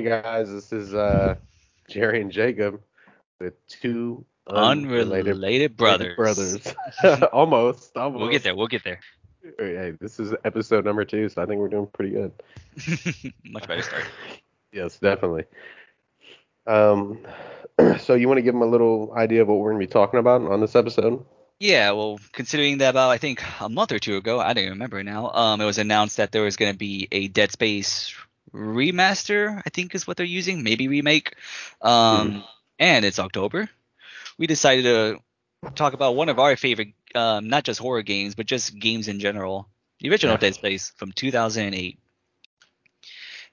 guys, this is uh, Jerry and Jacob with two unrelated, unrelated brothers. Brothers, almost, almost. We'll get there. We'll get there. Hey, this is episode number two, so I think we're doing pretty good. Much better start. yes, definitely. Um, so you want to give them a little idea of what we're going to be talking about on this episode? Yeah, well, considering that about I think a month or two ago, I don't even remember now. Um, it was announced that there was going to be a Dead Space remaster. I think is what they're using, maybe remake. Um, mm. and it's October. We decided to talk about one of our favorite, um, not just horror games, but just games in general. The original yeah. Dead Space from 2008.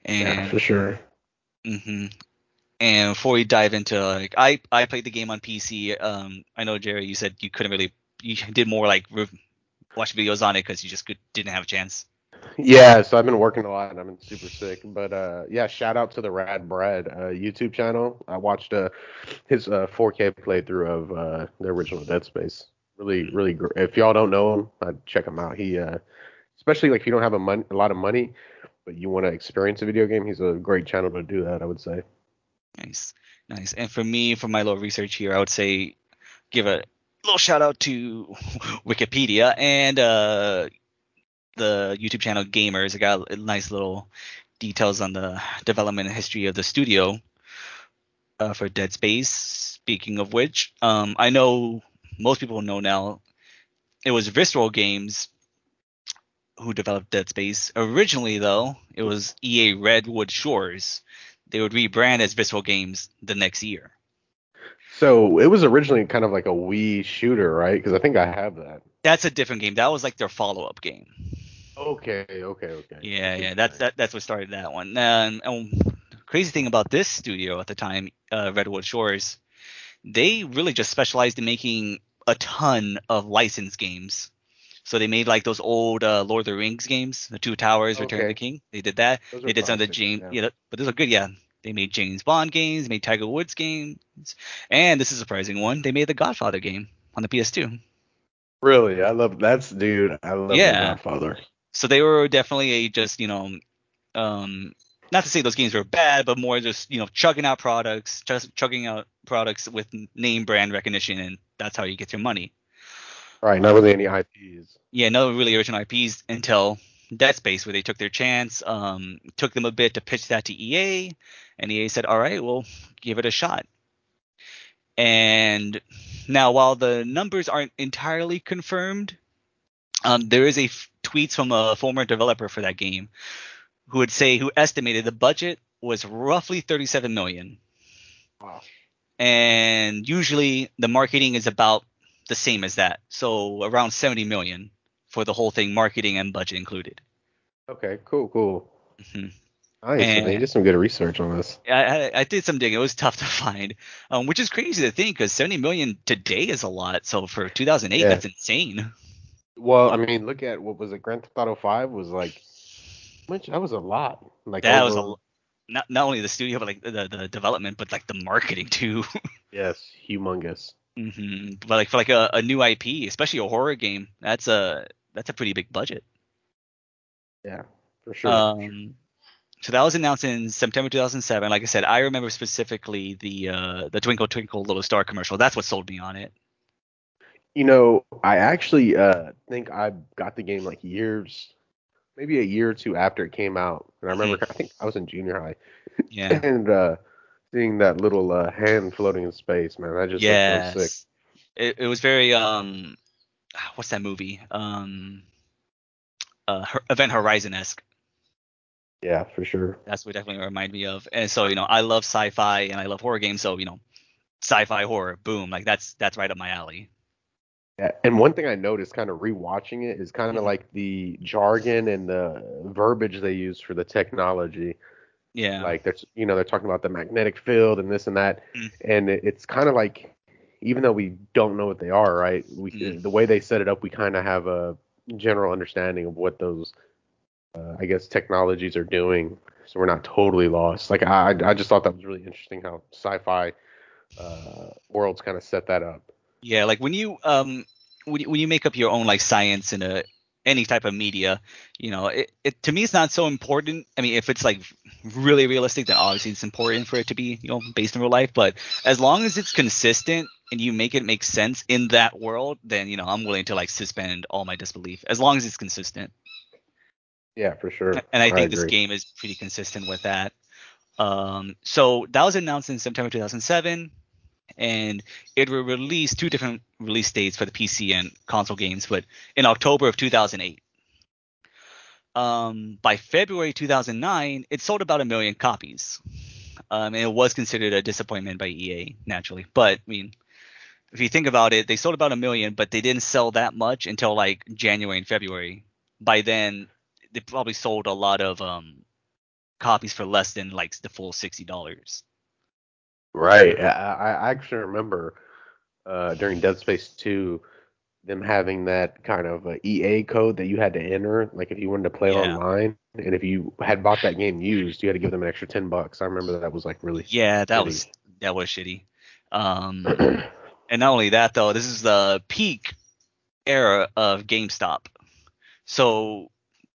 And, yeah, for sure. Mm-hmm. And before we dive into like I I played the game on PC. Um, I know Jerry, you said you couldn't really you did more like watch videos on it because you just could, didn't have a chance. Yeah, so I've been working a lot and I've been super sick. But uh, yeah, shout out to the Rad Brad uh, YouTube channel. I watched uh, his uh, 4K playthrough of uh, the original Dead Space. Really, really great. If y'all don't know him, I'd check him out. He, uh, especially like if you don't have a, mon- a lot of money, but you want to experience a video game, he's a great channel to do that. I would say. Nice, nice. And for me, for my little research here, I would say give a little shout out to Wikipedia and uh, the YouTube channel Gamers. I got nice little details on the development and history of the studio uh, for Dead Space. Speaking of which, um, I know most people know now it was Visceral Games who developed Dead Space. Originally, though, it was EA Redwood Shores they would rebrand as Visceral Games the next year. So it was originally kind of like a Wii shooter, right? Because I think I have that. That's a different game. That was like their follow-up game. Okay, okay, okay. Yeah, yeah. That's that. That's what started that one. And, and crazy thing about this studio at the time, uh, Redwood Shores, they really just specialized in making a ton of licensed games. So they made like those old uh, Lord of the Rings games, the Two Towers, Return of the King. They did that. Those they did some of the James, yeah. yeah, but those are good. Yeah, they made James Bond games, they made Tiger Woods games, and this is a surprising one. They made the Godfather game on the PS2. Really, I love that's dude. I love yeah. the Godfather. So they were definitely a just you know, um, not to say those games were bad, but more just you know chugging out products, just chugging out products with name brand recognition, and that's how you get your money. Right, not really any IPs. Yeah, no really original IPs until Dead Space, where they took their chance. Um, took them a bit to pitch that to EA, and EA said, "All right, we'll give it a shot." And now, while the numbers aren't entirely confirmed, um, there is a f- tweets from a former developer for that game who would say who estimated the budget was roughly 37 million. Wow. And usually the marketing is about the same as that. So around 70 million for the whole thing, marketing and budget included. Okay, cool, cool. Mm-hmm. Nice. And, they did some good research on this. I, I, did some digging. It was tough to find, um, which is crazy to think because 70 million today is a lot. So for 2008, yeah. that's insane. Well, I mean, look at what was it? Grand Theft Auto 5 was like, much that was a lot. Like that was a not not only the studio but like the the development, but like the marketing too. yes, humongous. Mm-hmm. But like for like a, a new IP, especially a horror game, that's a that's a pretty big budget. Yeah, for sure. Um, so that was announced in September 2007. Like I said, I remember specifically the uh, the Twinkle Twinkle Little Star commercial. That's what sold me on it. You know, I actually uh, think I got the game like years, maybe a year or two after it came out. And I remember. I think I was in junior high. Yeah. and uh, seeing that little uh, hand floating in space, man. I just yes. so sick. It, it was very um, what's that movie? Um, uh, Event Horizon esque. Yeah, for sure. That's what definitely reminded me of. And so you know, I love sci-fi and I love horror games, so you know, sci-fi horror, boom, like that's that's right up my alley. Yeah, and one thing I noticed kind of rewatching it is kind of like the jargon and the verbiage they use for the technology. Yeah. Like they're you know they're talking about the magnetic field and this and that, mm. and it, it's kind of like even though we don't know what they are, right? We mm. the way they set it up, we kind of have a general understanding of what those uh, I guess technologies are doing, so we're not totally lost. Like I I just thought that was really interesting how sci-fi uh, worlds kind of set that up. Yeah, like when you um when you, when you make up your own like science in a any type of media. You know, it, it to me it's not so important. I mean, if it's like really realistic, then obviously it's important for it to be you know based in real life. But as long as it's consistent and you make it make sense in that world, then you know I'm willing to like suspend all my disbelief as long as it's consistent. Yeah, for sure. And I think I this game is pretty consistent with that. Um, so that was announced in September 2007 and it will release two different release dates for the PC and console games, but in October of 2008. Um, by February 2009, it sold about a million copies. Um, and it was considered a disappointment by EA, naturally. But I mean, if you think about it, they sold about a million, but they didn't sell that much until like January and February. By then, they probably sold a lot of um, copies for less than like the full sixty dollars. Right. I, I actually remember uh, during Dead Space 2 them having that kind of EA code that you had to enter, like if you wanted to play yeah. online, and if you had bought that game used, you had to give them an extra ten bucks. I remember that, that was like really yeah, that shitty. was that was shitty. Um, and not only that though, this is the peak era of GameStop. So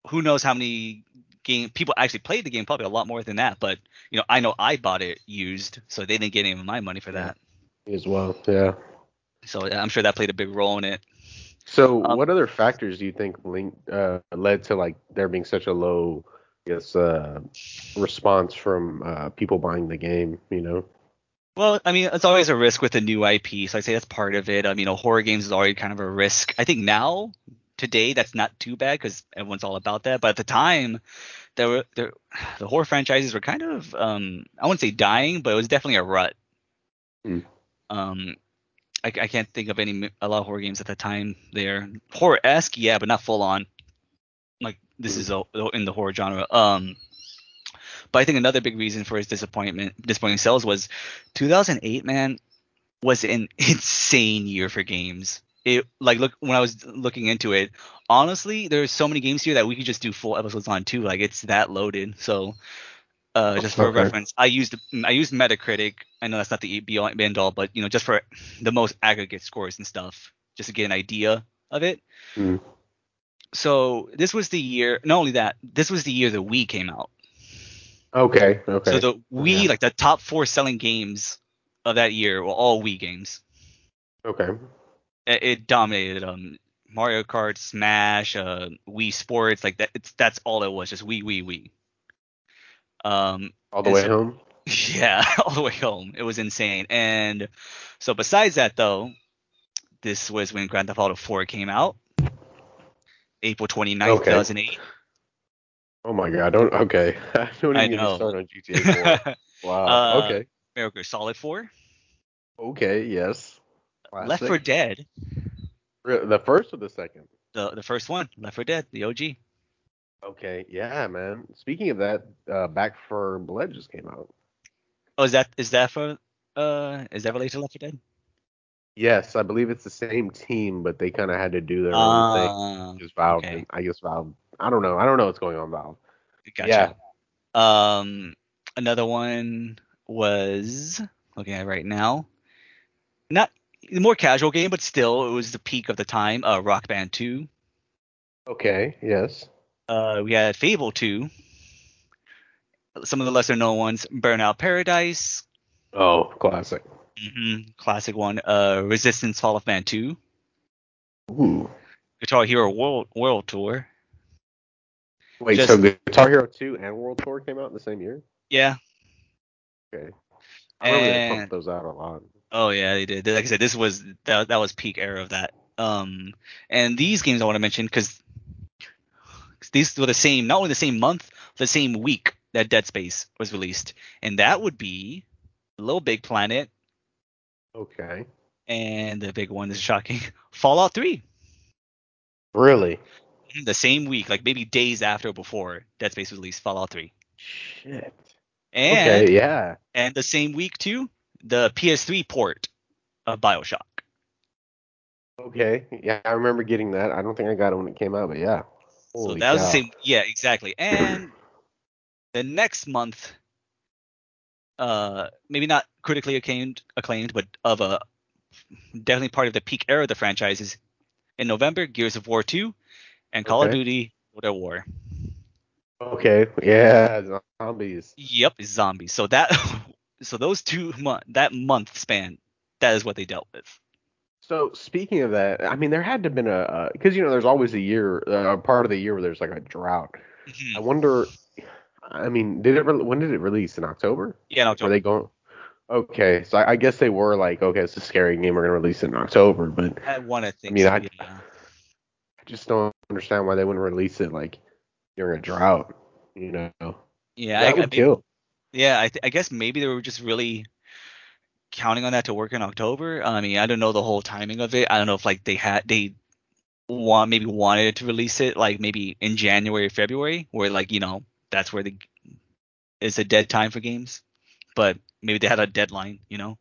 who knows how many game people actually played the game probably a lot more than that but you know i know i bought it used so they didn't get any of my money for that as well yeah so i'm sure that played a big role in it so um, what other factors do you think linked uh, led to like there being such a low I guess uh, response from uh, people buying the game you know well, I mean, it's always a risk with a new IP, so I say that's part of it. I mean, you know, horror games is already kind of a risk. I think now today that's not too bad because everyone's all about that. But at the time, there were there, the horror franchises were kind of um, I wouldn't say dying, but it was definitely a rut. Mm. Um, I, I, can't think of any a lot of horror games at the time. They're horror esque, yeah, but not full on. Like this mm. is a, in the horror genre. Um, but I think another big reason for his disappointment, disappointing sales was 2008. Man, was an insane year for games it like look when I was looking into it, honestly, there's so many games here that we could just do full episodes on too. Like it's that loaded. So uh, just for okay. reference, I used I used Metacritic. I know that's not the be all end all, but you know, just for the most aggregate scores and stuff, just to get an idea of it. Mm. So this was the year. Not only that, this was the year the Wii came out. Okay. Okay. So the Wii, yeah. like the top four selling games of that year, were all Wii games. Okay it dominated um Mario Kart, Smash, uh, Wii Sports, like that. It's that's all it was, just Wii, Wii, Wii. Um, all the way so, home. Yeah, all the way home. It was insane. And so besides that, though, this was when Grand Theft Auto 4 came out, April 29th, okay. 2008. Oh my God! Don't okay. I don't even I know. start on GTA 4. wow. Uh, okay. Metal Gear Solid 4. Okay. Yes. Classic. Left 4 Dead. The first or the second? The the first one, Left 4 Dead, the OG. Okay, yeah, man. Speaking of that, uh, Back 4 Blood just came out. Oh, is that is that for uh is that related to Left 4 Dead? Yes, I believe it's the same team, but they kind of had to do their own thing. Ah, just Valve, okay. I guess Valve. I don't know. I don't know what's going on Valve. Gotcha. Yeah. Um, another one was looking at right now. Not more casual game, but still, it was the peak of the time. Uh, Rock Band 2. Okay. Yes. Uh, we had Fable 2. Some of the lesser known ones: Burnout Paradise. Oh, classic. Mm-hmm, classic one. Uh, Resistance Fall of Man 2. Ooh. Guitar Hero World World Tour. Wait, Just, so Guitar Hero 2 and World Tour came out in the same year? Yeah. Okay. I remember and, they pumped those out a lot. Oh yeah, they did. Like I said, this was that, that was peak era of that. Um, and these games I want to mention because these were the same, not only the same month, the same week that Dead Space was released, and that would be Little Big Planet. Okay. And the big one is shocking, Fallout 3. Really? The same week, like maybe days after or before Dead Space was released, Fallout 3. Shit. And, okay, yeah. And the same week too, the PS3 port of Bioshock. Okay, yeah, I remember getting that. I don't think I got it when it came out, but yeah. Holy so that cow. was the same. Yeah, exactly. And the next month, uh, maybe not critically acclaimed, acclaimed, but of a definitely part of the peak era of the franchises. In November, Gears of War 2, and Call of Duty World at War. Okay, yeah, zombies. Yep, is zombies. So that so those two month that month span, that is what they dealt with. So speaking of that, I mean, there had to have been a because you know there's always a year, uh, a part of the year where there's like a drought. Mhm. I wonder. I mean, did it? Re- when did it release? In October? Yeah, in Were October. they going? Okay, so I, I guess they were like, okay, it's a scary game. We're gonna release it in October, but I want to think. mean, so, I- yeah. I just don't understand why they wouldn't release it like during a drought. You know, Yeah, that I, I would mean, kill. Yeah. I, th- I guess maybe they were just really counting on that to work in October. I mean, I don't know the whole timing of it. I don't know if like they had they want maybe wanted to release it like maybe in January or February, where like you know that's where the it's a dead time for games. But maybe they had a deadline, you know,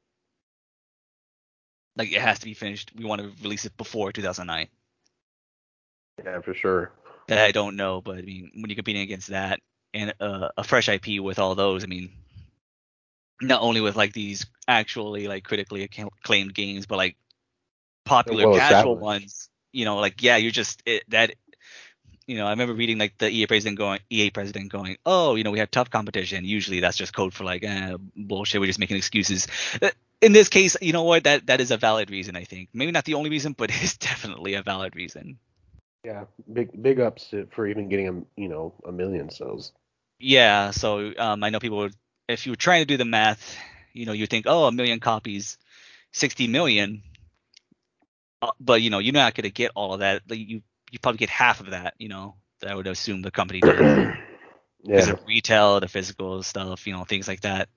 like it has to be finished. We want to release it before 2009. Yeah, for sure. That I don't know, but I mean, when you're competing against that and uh, a fresh IP with all those, I mean, not only with like these actually like critically acclaimed games, but like popular well casual ones. You know, like yeah, you're just it, that. You know, I remember reading like the EA president going, EA president going, oh, you know, we have tough competition. Usually that's just code for like eh, bullshit. We're just making excuses. Uh, In this case, you know what? That that is a valid reason. I think maybe not the only reason, but it's definitely a valid reason. Yeah, big big ups to, for even getting a you know a million sales. Yeah, so um, I know people would, if you were trying to do the math, you know, you think, oh, a million copies, 60 million. Uh, but you know, you're not gonna get all of that. Like, You you probably get half of that. You know, I would assume the company does. because yeah, of retail, the physical stuff, you know, things like that.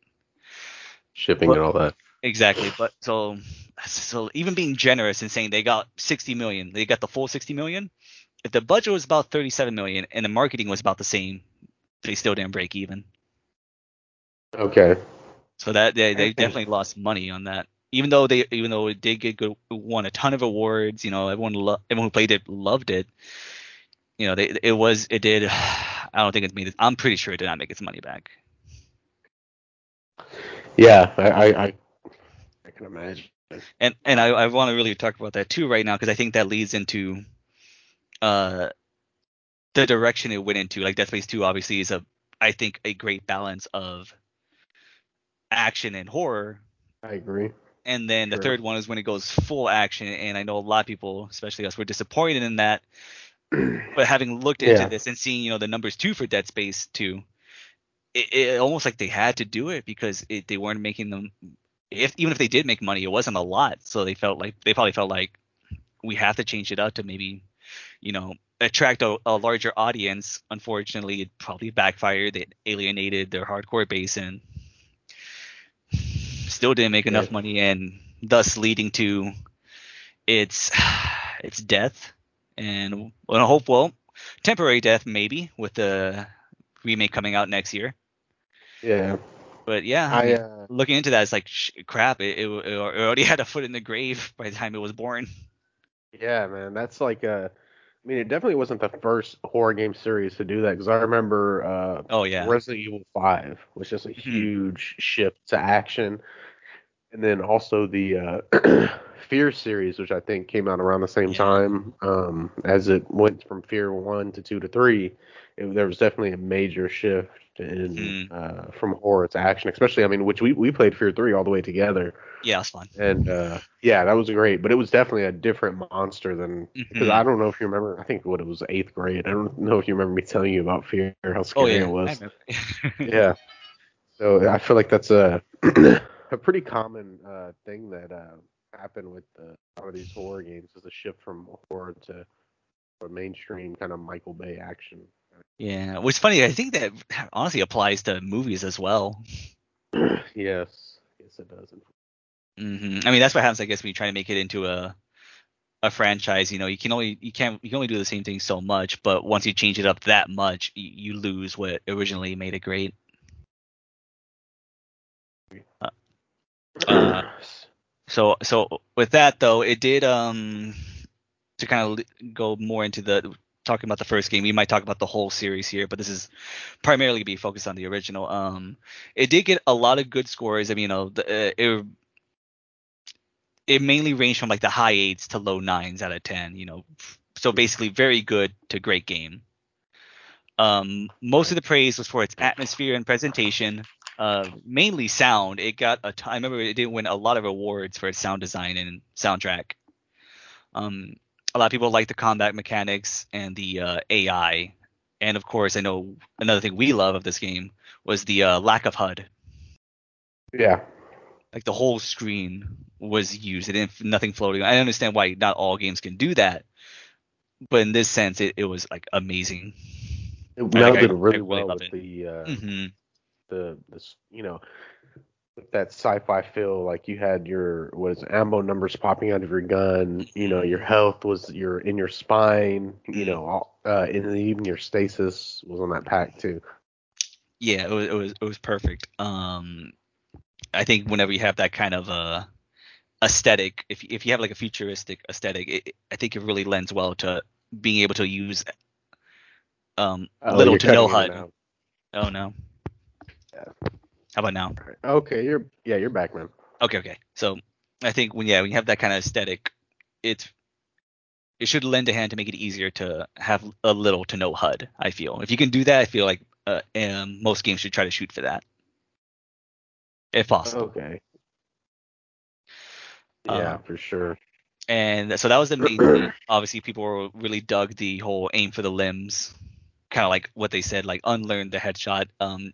shipping But- and all that. Exactly. But so so even being generous and saying they got 60 million, they got the full 60 million. If the budget was about 37 million and the marketing was about the same, they still didn't break even. Okay. So that they, they definitely lost money on that. Even though they even though it did get good, won a ton of awards, you know, everyone lo- everyone who played it loved it. You know, they it was it did. I don't think it's made. It, I'm pretty sure it did not make its money back. Yeah, I I, I, I can imagine. And and I, I want to really talk about that too right now because I think that leads into uh the direction it went into. Like Dead Space 2 obviously is a I think a great balance of action and horror I agree. and then the third one is when it goes full action and i know a lot of people especially us were disappointed in that but having looked into Yeah. this and seeing you know the numbers two for dead space 2 it, it almost like they had to do it because it, they weren't making them if even if they did make money it wasn't a lot so they felt like they probably felt like we have to change it up to maybe you know attract a, a larger audience. Unfortunately it probably backfired. It alienated their hardcore base and still didn't make enough Yeah. money and thus leading to its its death. And well, I hope well temporary death maybe with the remake coming out next year. Yeah. but yeah I I mean, uh, looking into that it's like sh- crap it, it, it already had a foot in the grave by the time it was born. Yeah, man, that's like uh, I mean, it definitely wasn't the first horror game series to do that because I remember uh, oh yeah Resident Evil 5 was just a Mhm. huge shift to action. And then also the uh, Fear series, which I think came out around the same Yeah. time um, as it went from Fear 1 to 2 to 3. It, there was definitely a major shift in Mhm. uh, from horror to action, especially, I mean, which we, we played Fear 3 all the way together. yeah it's fun And uh, yeah, that was great, but it was definitely a different monster than because Mhm. I don't know if you remember. I think what it was eighth grade. I don't know if you remember me telling you about Fear, how oh scary yeah it was yeah. So I feel like that's a a pretty common uh, thing that uh, happened with uh, a lot of these horror games is a shift from horror to a mainstream kind of Michael Bay action. Yeah what's funny i think that honestly applies to movies as well yes, yes it does. Mm-hmm. I mean, that's what happens, I guess, when you try to make it into a a franchise. You know, you can only you can't you can only do the same thing so much, but once you change it up that much, you, you lose what originally made it great. Uh, So so with that though, it did um to kind of go more into the talking about the first game. We might talk about the whole series here, but this is primarily be focused on the original. Um, it did get a lot of good scores. I mean, you know, the, uh, it it mainly ranged from like the high eights to low nines out of ten. You know, So basically, very good to great game. Um, most of the praise was for its atmosphere and presentation, uh, mainly sound. It got a t- I remember it did win a lot of awards for its sound design and soundtrack. Um, a lot of people like the combat mechanics and the uh, AI, and of course, I know another thing we love of this game was the uh, lack of HUD. Yeah. Like the whole screen was used. It didn't nothing floating. I understand why not all games can do that, but in this sense, it, it was like amazing. It I- melded I- I really really well with it. the uh, hmm the this you know that sci-fi feel like you had your was ammo numbers popping out of your gun you know your health was your in your spine you know all, uh and even your stasis was on that pack too Yeah, it was it was it was perfect. Um, I think whenever you have that kind of uh aesthetic, if if you have like a futuristic aesthetic, it, I think it really lends well to being able to use um Oh, little to no HUD. Oh no. Yeah. How about now? Okay you're yeah you're back man Okay, okay. So I think when yeah, when you have that kind of aesthetic, it's it should lend a hand to make it easier to have a little to no HUD. I feel if you can do that, I feel like uh, um, most games should try to shoot for that, if possible. okay yeah Uh, for sure And so that was the main thing. Obviously, people were really dug the whole aim for the limbs, kind of like what they said, like unlearn the headshot. Um,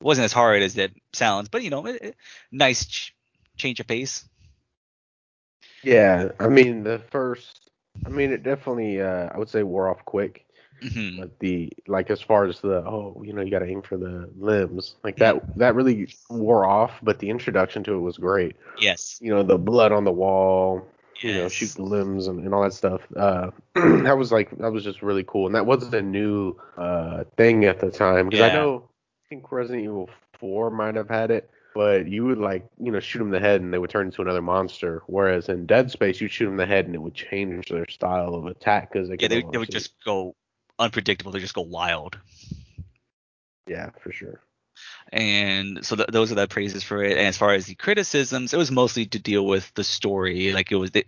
wasn't as hard as it sounds, but you know, it, it- nice ch- change of pace. yeah i mean the first i mean it definitely uh i would say wore off quick. Hmm but the like as far as the oh you know you got to aim for the limbs like that that really wore off but the introduction to it was great. Yes. you know the blood on the wall you know shoot the limbs and, and all that stuff uh that was like that was just really cool. And that wasn't a new uh thing at the time because i know think resident evil 4 might have had it but you would like you know shoot them in the head and they would turn into another monster whereas in dead space you'd shoot them in the head and it would change their style of attack because they Yeah, they, they would just go unpredictable. They just go wild. yeah for sure and so th- those are the praises for it. And as far as the criticisms, it was mostly to deal with the story. Like it was, the,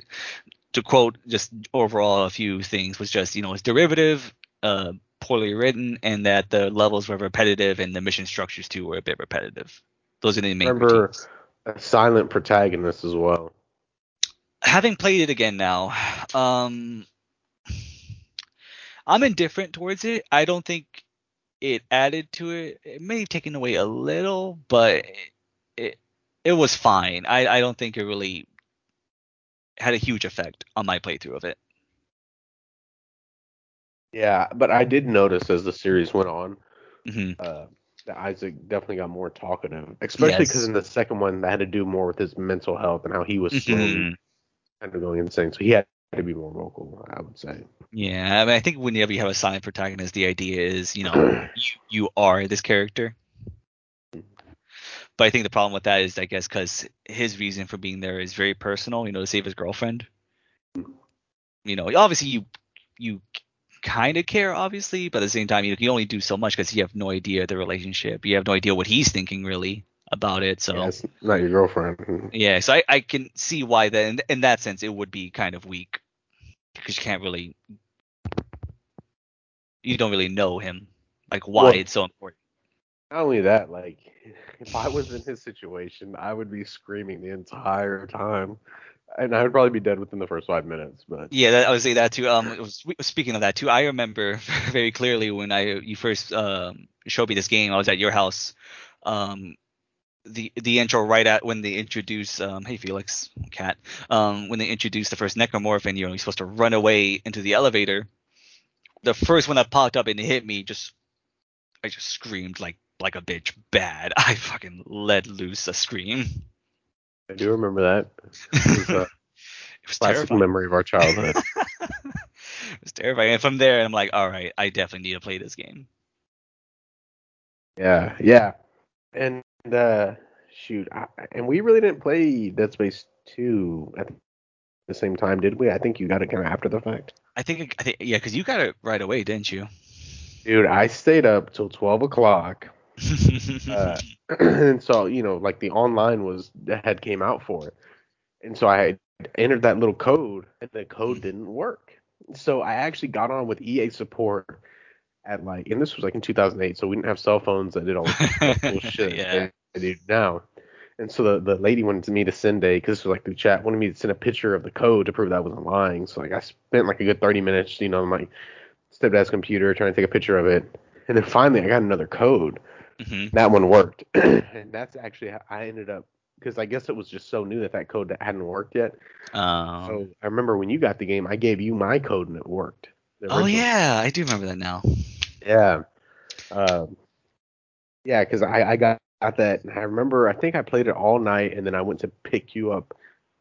to quote, just overall a few things was just you know it's derivative, uh, poorly written, and that the levels were repetitive and the mission structures too were a bit repetitive. Those are the main Remember- a silent protagonist as well Having played it again now, um, I'm indifferent towards it. I don't think it added to it. It may have taken away a little, but it it was fine. I I don't think it really had a huge effect on my playthrough of it. Yeah but i did notice as the series went on hmm uh, that Isaac definitely got more talkative, especially Yes. because in the second one that had to do more with his mental health and how he was slowly Mhm. kind of going insane. So he had to be more vocal, I would say. Yeah, I mean, I think whenever you have a silent protagonist, the idea is, you know, you, you are this character. But I think the problem with that is, I guess, because his reason for being there is very personal. You know, to save his girlfriend. You know, obviously you you kind of care, obviously, but at the same time, you can only do so much because you have no idea the relationship. You have no idea what he's thinking really about it. So Yeah, it's not your girlfriend. Mm-hmm. yeah, so I, I can see why then in, in that sense it would be kind of weak because you can't really you don't really know him like why Well- it's so important. Not only that, like if I was in his situation, I would be screaming the entire time, and I would probably be dead within the first five minutes. But Yeah, that, I would say that too. Um, was, speaking of that too, I remember very clearly when I you first um showed me this game. I was at your house. Um, the the intro right at when they introduce um hey Felix cat um when they introduce the first necromorph and you're you're supposed to run away into the elevator. The first one that popped up and hit me just I just screamed like like a bitch bad. I fucking let loose a scream. I do remember that. It was a It was classic terrifying. memory of our childhood. it was terrifying. And from there, I'm like, all right, I definitely need to play this game. yeah, yeah, and uh, shoot, I, and we really didn't play Dead Space two at the same time, did we? I think you got it kind of after the fact. I think, I think, yeah, because you got it right away, didn't you? Dude, I stayed up till twelve o'clock. Uh, and so you know like the online was had came out for it and so i entered that little code and the code didn't work so I actually got on with EA support at like, and this was like in 2008, so we didn't have cell phones that did all cool shit Yeah. they do now. And so the, the lady wanted me to send a, because this was like through chat, wanted me to send a picture of the code to prove that I wasn't lying. So like I spent like a good 30 minutes, you know, on my stepdad's computer trying to take a picture of it. And then finally I got another code. Hmm That one worked. and that's actually how I ended up, because I guess it was just so new that that code hadn't worked yet. Um, So I remember when you got the game, I gave you my code and it worked. Oh yeah, I do remember that now. Yeah. Um, yeah, because I, I got, got that. And I remember, I think I played it all night and then I went to pick you up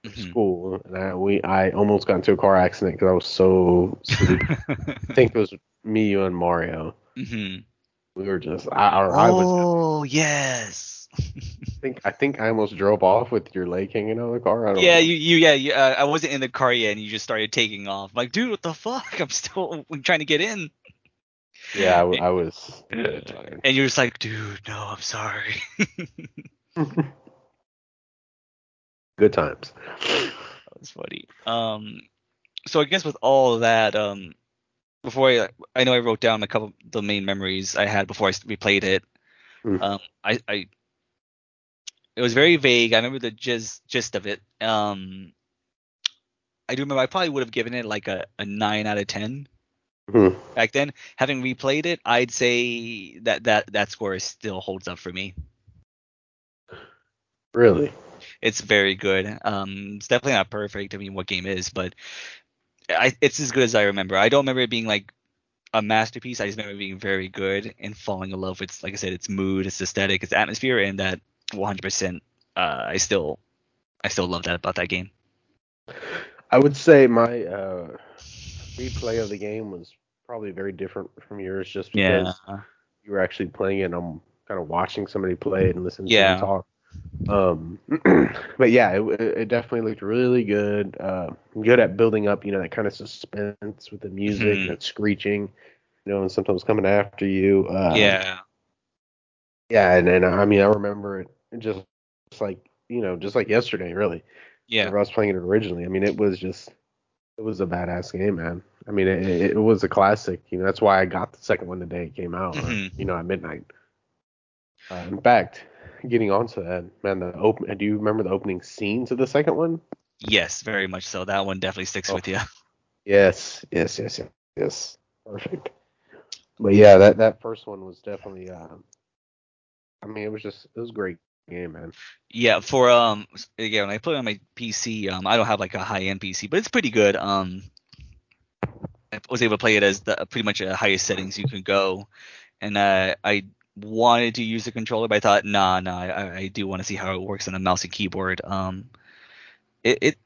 from Mhm. school. And I, we, I almost got into a car accident because I was so sleepy. I think it was me, you, and Mario. hmm We were just, I, or I was, Oh yes. I think, I think I almost drove off with your leg hanging out of the car. I don't Yeah, know. you, you, yeah, you, uh, I wasn't in the car yet, and you just started taking off. like, dude, what the fuck? I'm still trying to get in. Yeah, I was. really tired. And you're just like, dude, no, I'm sorry. Good times. that was funny. Um, so I guess with all of that, um, before I, I know I wrote down a couple of the main memories I had before I replayed it. Mm. Um, I, I, it was very vague. I remember the gist, gist of it. Um, I do remember I probably would have given it like a, a nine out of ten Mhm. back then. Having replayed it, I'd say that that that score still holds up for me. Really? It's very good. Um, it's definitely not perfect. I mean, what game is, but I, it's as good as I remember. I don't remember it being like a masterpiece. I just remember it being very good and falling in love with, like I said, its mood, its aesthetic, its atmosphere, and that 100%. Uh, I still, I still love that about that game. I would say my uh, replay of the game was probably very different from yours, just because you were actually playing it. and I'm kind of watching somebody play it and listening Yeah. to them talk. Um, but yeah, it, it definitely looked really good. Uh, good at building up, you know, that kind of suspense with the music, Mhm. that screeching, you know, and sometimes coming after you. Uh, yeah. yeah, and, and I mean, I remember it just like you know, just like yesterday, really. Yeah. Whenever I was playing it originally, I mean, it was just, it was a badass game, man. I mean, it, it, it was a classic. You know, that's why I got the second one the day it came out. or, Mhm. you know, at midnight. Uh, in fact, getting onto that, man, the open. Do you remember the opening scenes of the second one? Yes, very much so. That one definitely sticks Oh. with you. Yes, yes, yes, yes, yes. Perfect. But yeah, that that first one was definitely. Uh, I mean, it was just it was a great game, man. Yeah, for um again, when I play on my PC, um I don't have like a high end PC, but it's pretty good. Um I was able to play it as the pretty much the highest settings you can go. And uh, I wanted to use the controller, but I thought, nah, nah, I, I do want to see how it works on a mouse and keyboard. Um it, it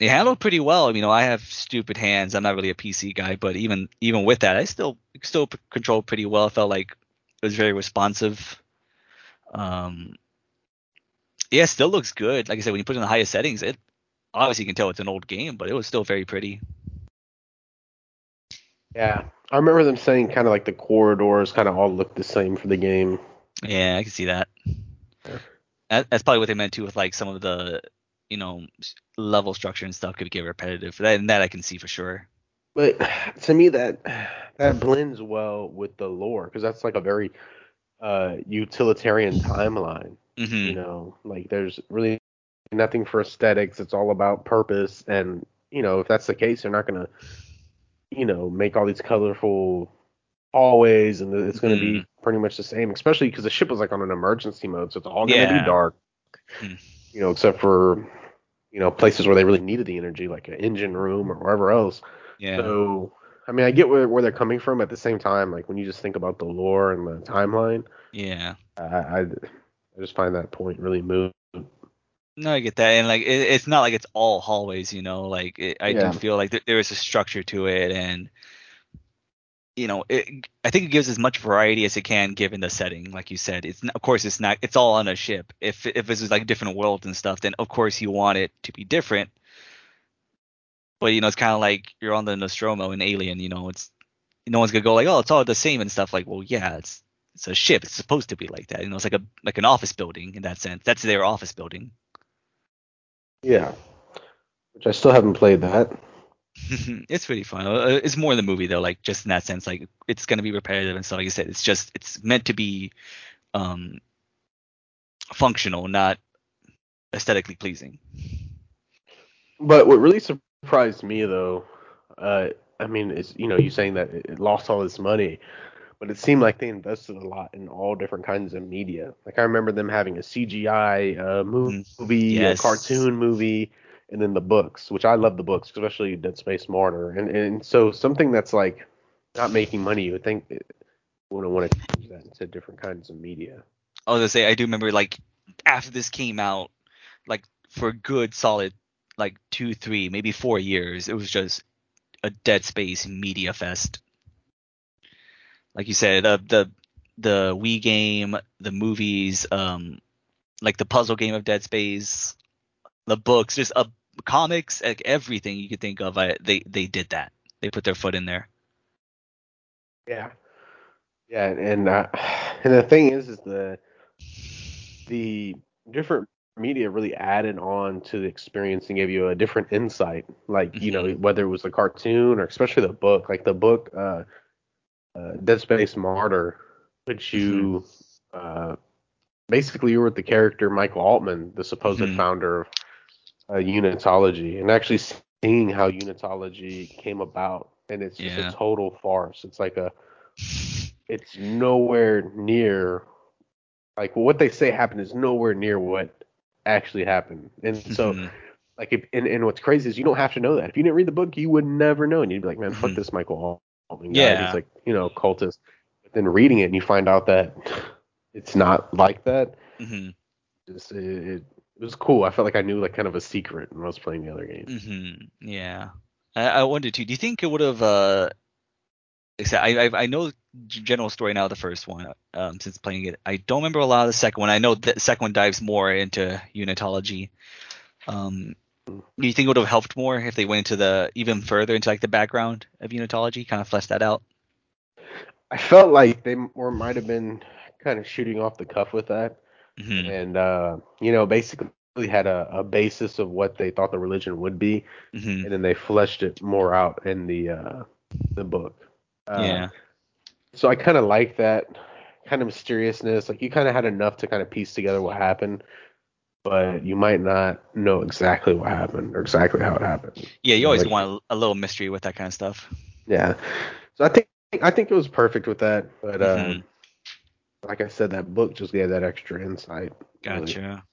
it handled pretty well. I mean, you know, I have stupid hands. I'm not really a PC guy, but even even with that, I still still p- controlled pretty well. I felt like it was very responsive. Um, yeah, still looks good. Like I said, when you put it in the highest settings, it obviously you can tell it's an old game, but it was still very pretty. Yeah, I remember them saying kind of like the corridors kind of all look the same for the game. Yeah, I can see that. Yeah. That's probably what they meant too with like some of the, you know, level structure and stuff could get repetitive. That and that I can see for sure. But to me, that that blends well with the lore because that's like a very uh, utilitarian timeline. hmm You know, like there's really nothing for aesthetics. It's all about purpose, and you know, if that's the case, they're not gonna, you know, make all these colorful hallways, and it's gonna be pretty much the same. Especially because the ship was like on an emergency mode, so it's all gonna Yeah. be dark. Hmm. You know, except for you know places where they really needed the energy, like an engine room or wherever else. Yeah. So, I mean, I get where, where they're coming from. At the same time, like when you just think about the lore and the timeline, yeah. I, I, I just find that point really moving. No, I get that, and like it, it's not like it's all hallways, you know. Like it, I Yeah. do feel like there, there is a structure to it, and you know, it, I think it gives as much variety as it can given the setting. Like you said, it's of course it's not. It's all on a ship. If if this is like different worlds and stuff, then of course you want it to be different. But you know, it's kind of like you're on the Nostromo in Alien. You know, it's no one's gonna go like, oh, it's all the same and stuff. Like, well, yeah, it's it's a ship. It's supposed to be like that. You know, it's like a like an office building in that sense. That's their office building. Yeah. Which I still haven't played that. it's pretty fun. Uh, It's more the movie though, like just in that sense, like it's gonna be repetitive and stuff. Like you said, it's just it's meant to be um functional, not aesthetically pleasing. But what really surprised me though, uh, I mean, is you know you saying that it it lost all this money, but it seemed like they invested a lot in all different kinds of media. Like I remember them having a CGI uh, Mm, movie, yes. a cartoon movie, and then the books, which I love the books, especially Dead Space Martyr. And and so something that's like not making money, you would think it would want to change that into different kinds of media. I was gonna say I do remember like after this came out, like for a good solid like two, three, maybe four years, it was just a Dead Space media fest. Like you said, the the the Wii game, the movies, um, like the puzzle game of Dead Space, the books, just uh, comics, like everything you could think of. I, they they did that. They put their foot in there. Yeah. Yeah, and uh, and the thing is, is the the different media really added on to the experience and gave you a different insight. Like you know, Mhm. whether it was the cartoon or especially the book, like the book uh, uh, Dead Space Martyr, which you uh, basically you were with the character Michael Altman, the supposed Mhm. founder of uh, Unitology, and actually seeing how Unitology came about, and it's just Yeah. a total farce. It's like a it's nowhere near like what they say happened is nowhere near what actually happened. And so Mhm. like if and, and what's crazy is you don't have to know that. If you didn't read the book, you would never know. And you'd be like, Man, fuck Mhm. this Michael. Yeah. He's like, you know, cultist. But then reading it and you find out that it's not like that. Mhm. Just, it, it, it was cool. I felt like I knew like kind of a secret when I was playing the other games. hmm Yeah, I, I wondered too. Do you think it would have? Uh, except I, I I know general story now of the first one. Um, since playing it, I don't remember a lot of the second one. I know the second one dives more into unitology. Um, do you think it would have helped more if they went into the even further into like the background of unitology, kind of flesh that out? I felt like they or might have been kind of shooting off the cuff with that. hmm and uh, you know basically had a, a basis of what they thought the religion would be, hmm and then they fleshed it more out in the uh, the book. Uh, yeah. So I kind of like that kind of mysteriousness. Like you kind of had enough to kind of piece together what happened, but you might not know exactly what happened or exactly how it happened. Yeah, you always Like- want a, little mystery with that kind of stuff. Yeah. So I think I think it was perfect with that, but uh, Mhm. like I said, that book just gave that extra insight. really. Gotcha.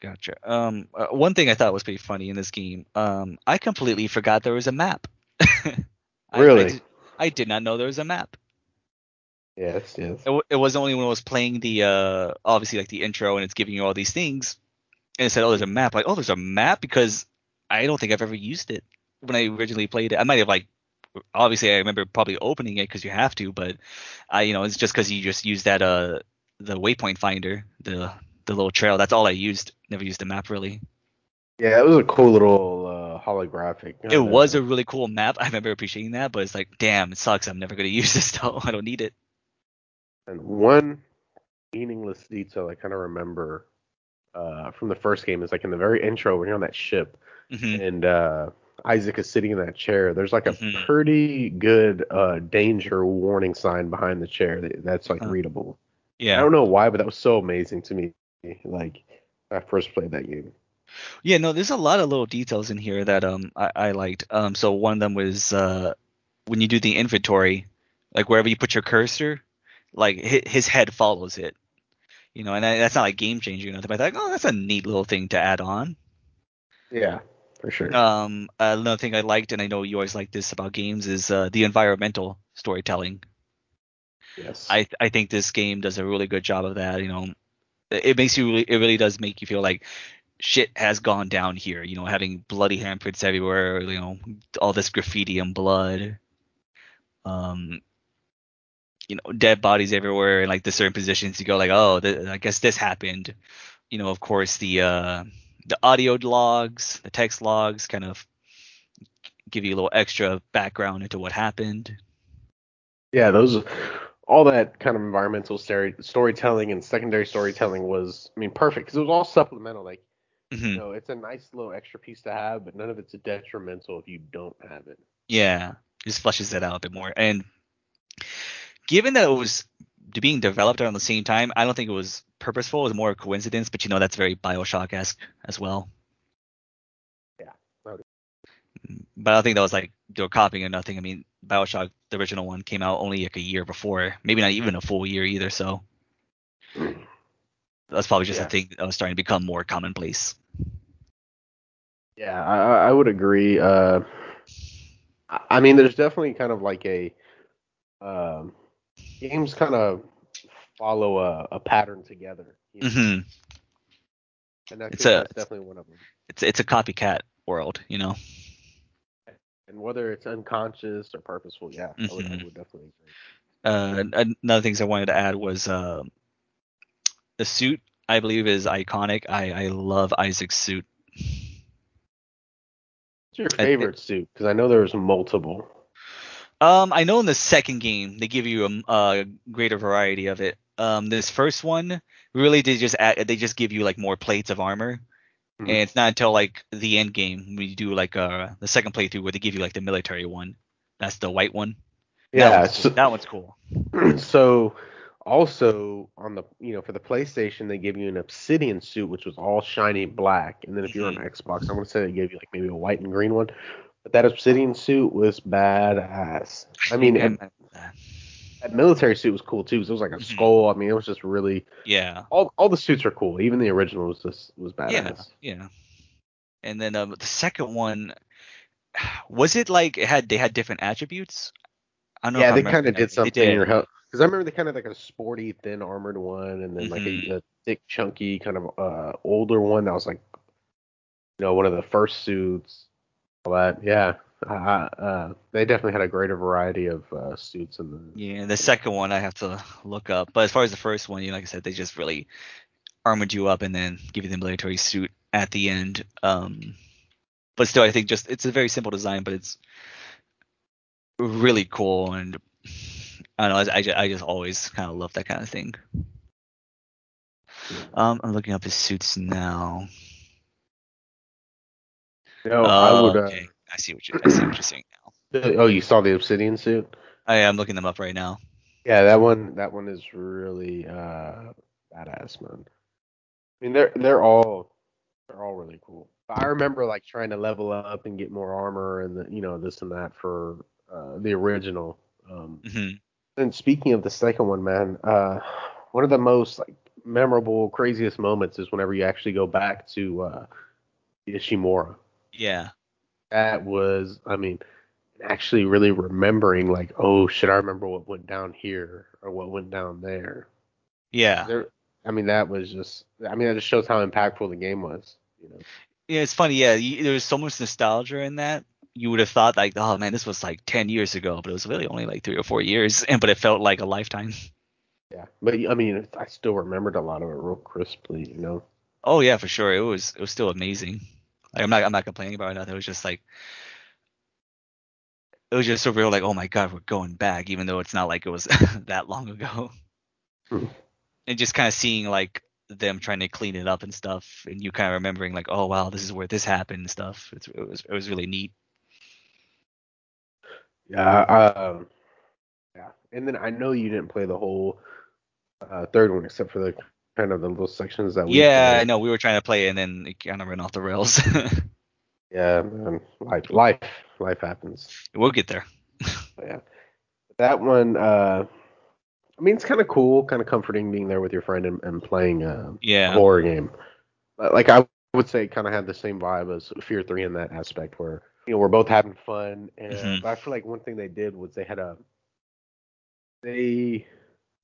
Gotcha. Um, uh, one thing I thought was pretty funny in this game, um, I completely forgot there was a map. I- I, Really? did, I did not know there was a map. Yes. Yes. It, it was only when I was playing the, uh, obviously like the intro and it's giving you all these things, and it said, "Oh, there's a map." Like, oh, there's a map because I don't think I've ever used it when I originally played it. I might have like, obviously I remember probably opening it because you have to, but I, you know, it's just because you just use that, uh, the waypoint finder, the the little trail. That's all I used. Never used the map really. Yeah, it was a cool little uh, holographic. It was a really cool map. I remember appreciating that, but it's like, damn, it sucks. I'm never gonna use this though. I don't need it. And one meaningless detail I kind of remember uh, from the first game is like in the very intro when you're on that ship hmm and uh, Isaac is sitting in that chair. There's like a Mhm. pretty good uh, danger warning sign behind the chair that, that's like readable. I don't know why, but that was so amazing to me. Like I first played that game. yeah. No, there's a lot of little details in here that um I, I liked. Um, so one of them was uh when you do the inventory, like wherever you put your cursor, like his, head follows it. You know, and that's not like game changing or nothing. But I thought, oh, that's a neat little thing to add on. Yeah, for sure. Um, another thing I liked, and I know you always like this about games, is uh, the environmental storytelling. yes. I I think this game does a really good job of that. You know, it it makes you really, it really does make you feel like shit has gone down here. You know, having bloody handprints everywhere. You know, all this graffiti and blood. Um, you know, dead bodies everywhere, and like the certain positions you go like, oh, th- I guess this happened. You know, of course the uh the audio logs, the text logs, kind of give you a little extra background into what happened. Yeah, those all that kind of environmental story, storytelling and secondary storytelling was, I mean, perfect because it was all supplemental. Like hmm You know, it's a nice little extra piece to have, but none of it's detrimental if you don't have it. Yeah, just flushes that out a bit more. And given that it was being developed around the same time, I don't think it was purposeful. It was more a coincidence. But you know, that's very Bioshock esque as well. Yeah, But I don't think that was like they were copying or nothing. I mean, Bioshock, the original one, came out only like a year before, maybe not even a full year either. So that's probably just Yeah. a thing that was starting to become more commonplace. Yeah, I, I would agree. Uh, I I mean, there's definitely kind of like a um, games kind of follow a, a pattern together, you know? hmm and I It's a- that's definitely one of them. It's it's a copycat world, you know. And whether it's unconscious or purposeful, yeah, I, would, I Mhm. would definitely agree. Uh, another things I wanted to add was um the suit. I believe is iconic. I I love Isaac's suit. What's your favorite suit? Because I know there's multiple. Um, I know in the second game they give you a, a greater variety of it. Um, this first one really did just add, they just give you like more plates of armor, Mhm. and it's not until like the end game when you do like uh the second playthrough where they give you like the military one. That's the white one. That Yeah, one's, so, that one's cool. so also on the you know for the PlayStation they give you an Obsidian suit which was all shiny black, and then if you're on Xbox, I'm gonna say they gave you like maybe a white and green one. But that Obsidian suit was badass. I mean, Yeah, and that military suit was cool too. 'cause it was like a Mhm. skull. I mean, it was just really yeah, all all the suits are cool. Even the original was just was badass. yeah. And then um, the second one was it like it had they had different attributes? I don't know. Yeah, they kind of did something They in your did. health. Because I remember they kind of like a sporty, thin armored one, and then like Mhm. a, a thick, chunky, kind of uh older one that was like, you know, one of the first suits. All that, yeah. Uh, uh, they definitely had a greater variety of uh, suits in the. Yeah, the second one I have to look up. But as far as the first one, you know, like I said, they just really armored you up and then give you the military suit at the end. Um, but still, I think just it's a very simple design, but it's really cool and I don't know. I, I, just, I just always kind of love that kind of thing. Um, I'm looking up his suits now. No, I would. Uh, okay. I see what you I see what you're saying now. oh, you saw the Obsidian suit? I am looking them up right now. Yeah, that one. That one is really uh badass, man. I mean, they're they're all they're all really cool. But I remember like trying to level up and get more armor and the, you know this and that for uh, the original. Um, hmm and speaking of the second one, man, uh, one of the most like memorable, craziest moments is whenever you actually go back to uh, Ishimura. Yeah. That was, I mean, actually really remembering like, oh should I remember what went down here or what went down there. Yeah. There, I mean, that was just, I mean, that just shows how impactful the game was. You know. Yeah, it's funny. Yeah, you, there was so much nostalgia in that. You would have thought like, oh man, this was like ten years ago, but it was really only like three or four years, and but it felt like a lifetime. Yeah, but I mean, I still remembered a lot of it real crisply. You know. Oh yeah, for sure. It was it was still amazing. Like I'm not I'm not complaining about it. It was just like it was just so real. Like oh my god, we're going back, even though it's not like it was that long ago. Hmm. And just kind of seeing like them trying to clean it up and stuff, and you kind of remembering like oh wow, this is where this happened and stuff. It's, it was it was really neat. Yeah. Um. Yeah, and then I know you didn't play the whole uh, third one except for the kind of the little sections that we. Yeah, I know we were trying to play and then it kind of ran off the rails. Yeah, man. Life, life, life happens. we'll get there. Yeah. That one. Uh, I mean, it's kind of cool, kind of comforting being there with your friend and, and playing uh, a Yeah. horror game. But like I would say, kind of had the same vibe as Fear Three in that aspect, where you know we're both having fun. And Mhm. but I feel like one thing they did was they had a they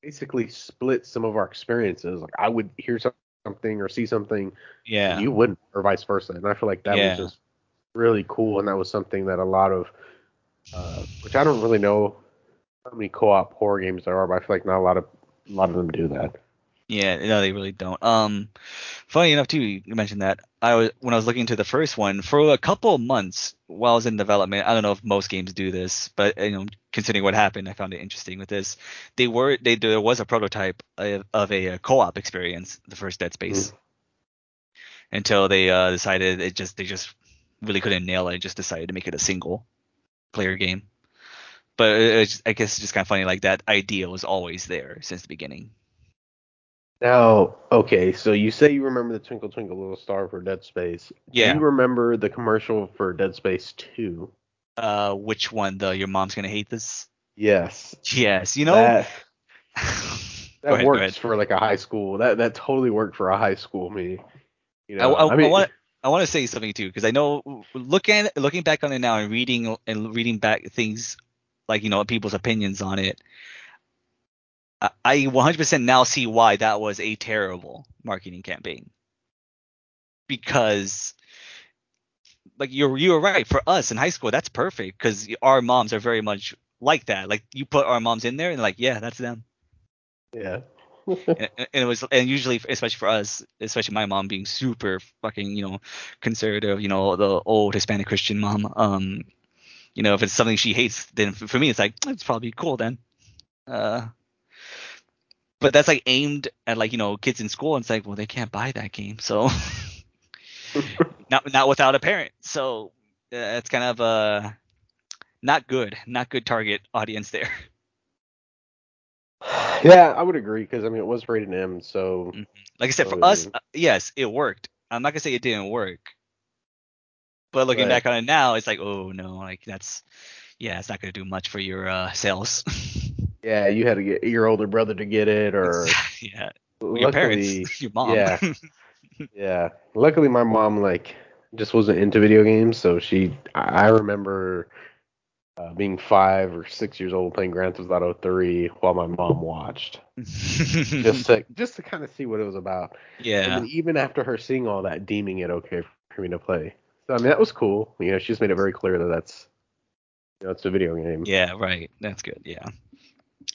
basically split some of our experiences. Like I would hear something or see something, Yeah. and you wouldn't, or vice versa. And I feel like that Yeah. was just really cool, and that was something that a lot of, uh, which I don't really know how many co-op horror games there are, but I feel like not a lot of a lot of them do that. Yeah, no, they really don't. Um, funny enough, too, you mentioned that. I was when I was looking into the first one for a couple of months while I was in development. I don't know if most games do this, but you know, considering what happened, I found it interesting with this. They were they there was a prototype of, of a, uh co-op experience, the first Dead Space, until they uh, decided it just they just really couldn't nail it. And just decided to make it a single player game. But it's, I guess it's just kind of funny. Like that idea was always there since the beginning. Now, okay, so you say you remember the Twinkle Twinkle Little Star for Dead Space. Yeah. Do you remember the commercial for Dead Space 2? Uh, which one? The your mom's gonna hate this. Yes. Yes, you know. That, that ahead, works for like a high school. That that totally worked for a high school me. You I, know, I, I mean, I want I want to say something too because I know looking looking back on it now and reading and reading back things like you know people's opinions on it. I- I 100% now see why that was a terrible marketing campaign. Because like you're you're right. For us in high school that's perfect because our moms are very much like that. Like you put our moms in there and like yeah that's them. Yeah. and, and it was and usually especially for us especially my mom being super fucking you know conservative you know the old hispanic christian mom um you know if it's something she hates then for me it's like it's probably cool then. Uh but that's like aimed at like you know kids in school and it's like well they can't buy that game so not not without a parent so uh, it's kind of uh not good not good target audience there yeah, I would agree because I mean it was rated M, so Like I said, for Oh, us, uh, yes, it worked. I'm not gonna say it didn't work, but looking Right. back on it now, it's like, oh no, like that's, yeah, it's not gonna do much for your uh, sales. yeah, you had to get your older brother to get it, or yeah, luckily, your parents, your mom. Yeah, yeah. Luckily, my mom like just wasn't into video games, so she. I remember uh, being five or six years old playing Grand Theft Auto 3 while my mom watched, just to just to kind of see what it was about. Yeah, then even after her seeing all that, deeming it okay for me to play. So I mean, that was cool. You know, she just made it very clear that that's, you know, it's a video game. yeah, right. That's good. Yeah.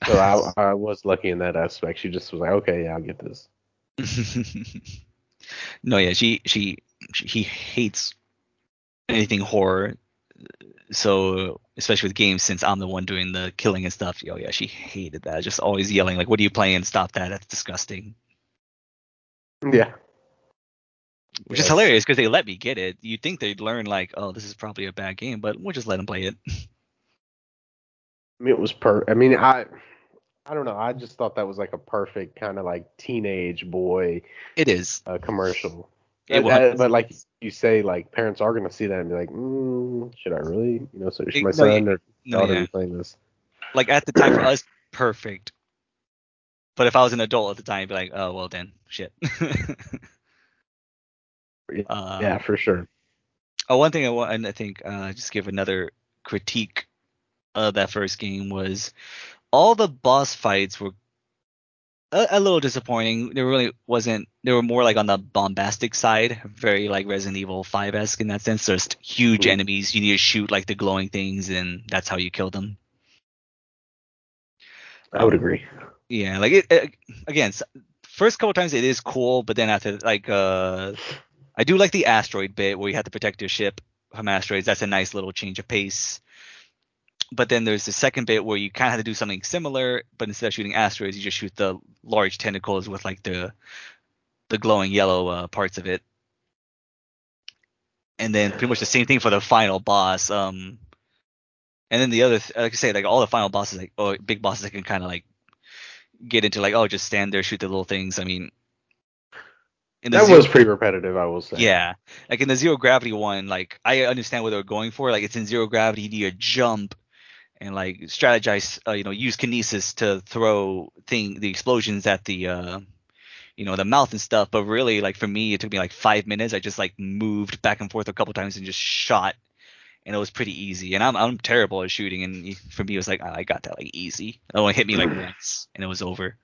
So I, I was lucky in that aspect. She just was like, okay, yeah, I'll get this. no, yeah, she, she she he hates anything horror. So especially with games, since I'm the one doing the killing and stuff, oh yeah, she hated that. Just always yelling like, "What are you playing? Stop that! That's disgusting." Yeah. Which is hilarious because they let me get it. You'd think they'd learn like, "Oh, this is probably a bad game," but we'll just let them play it. I mean, it was per. I mean, I, I don't know. I just thought that was like a perfect kind of like teenage boy It is. uh, commercial. It that- was. but like you say, like parents are gonna see that and be like, mm, should I really? You know, so should It- my no, son or No, daughter yeah. be playing this? Like at the time for us, perfect. But if I was an adult at the time, I'd be like, "Oh, well then, shit." uh, yeah, for sure. Oh, one thing I want, and I think uh, just give another critique of that first game was all the boss fights were a, a little disappointing. There really wasn't. They were more like on the bombastic side, very like Resident Evil 5 esque in that sense. Just huge Mhm. enemies. You need to shoot like the glowing things, and that's how you kill them. I would agree. Yeah, like it, it again. First couple times it is cool, but then after like uh, I do like the asteroid bit where you have to protect your ship from asteroids. That's a nice little change of pace. But then there's the second bit where you kind of have to do something similar, but instead of shooting asteroids, you just shoot the large tentacles with like the the glowing yellow uh, parts of it. And then pretty much the same thing for the final boss. Um, and then the other, th- like I say, like all the final bosses, like oh, big bosses, that can kind of like get into like oh, just stand there, shoot the little things. I mean, That zero- was pretty repetitive, I will say. yeah, like in the zero gravity one, like I understand what they were going for. Like it's in zero gravity, you need to jump and like strategize. Uh, you know, use kinesis to throw thing the explosions at the uh, you know, the mouth and stuff. But really, like for me, it took me like five minutes. I just like moved back and forth a couple times and just shot, and it was pretty easy. And I'm I'm terrible at shooting, and for me, it was like I got that like easy. Oh, it hit me like once, and it was over.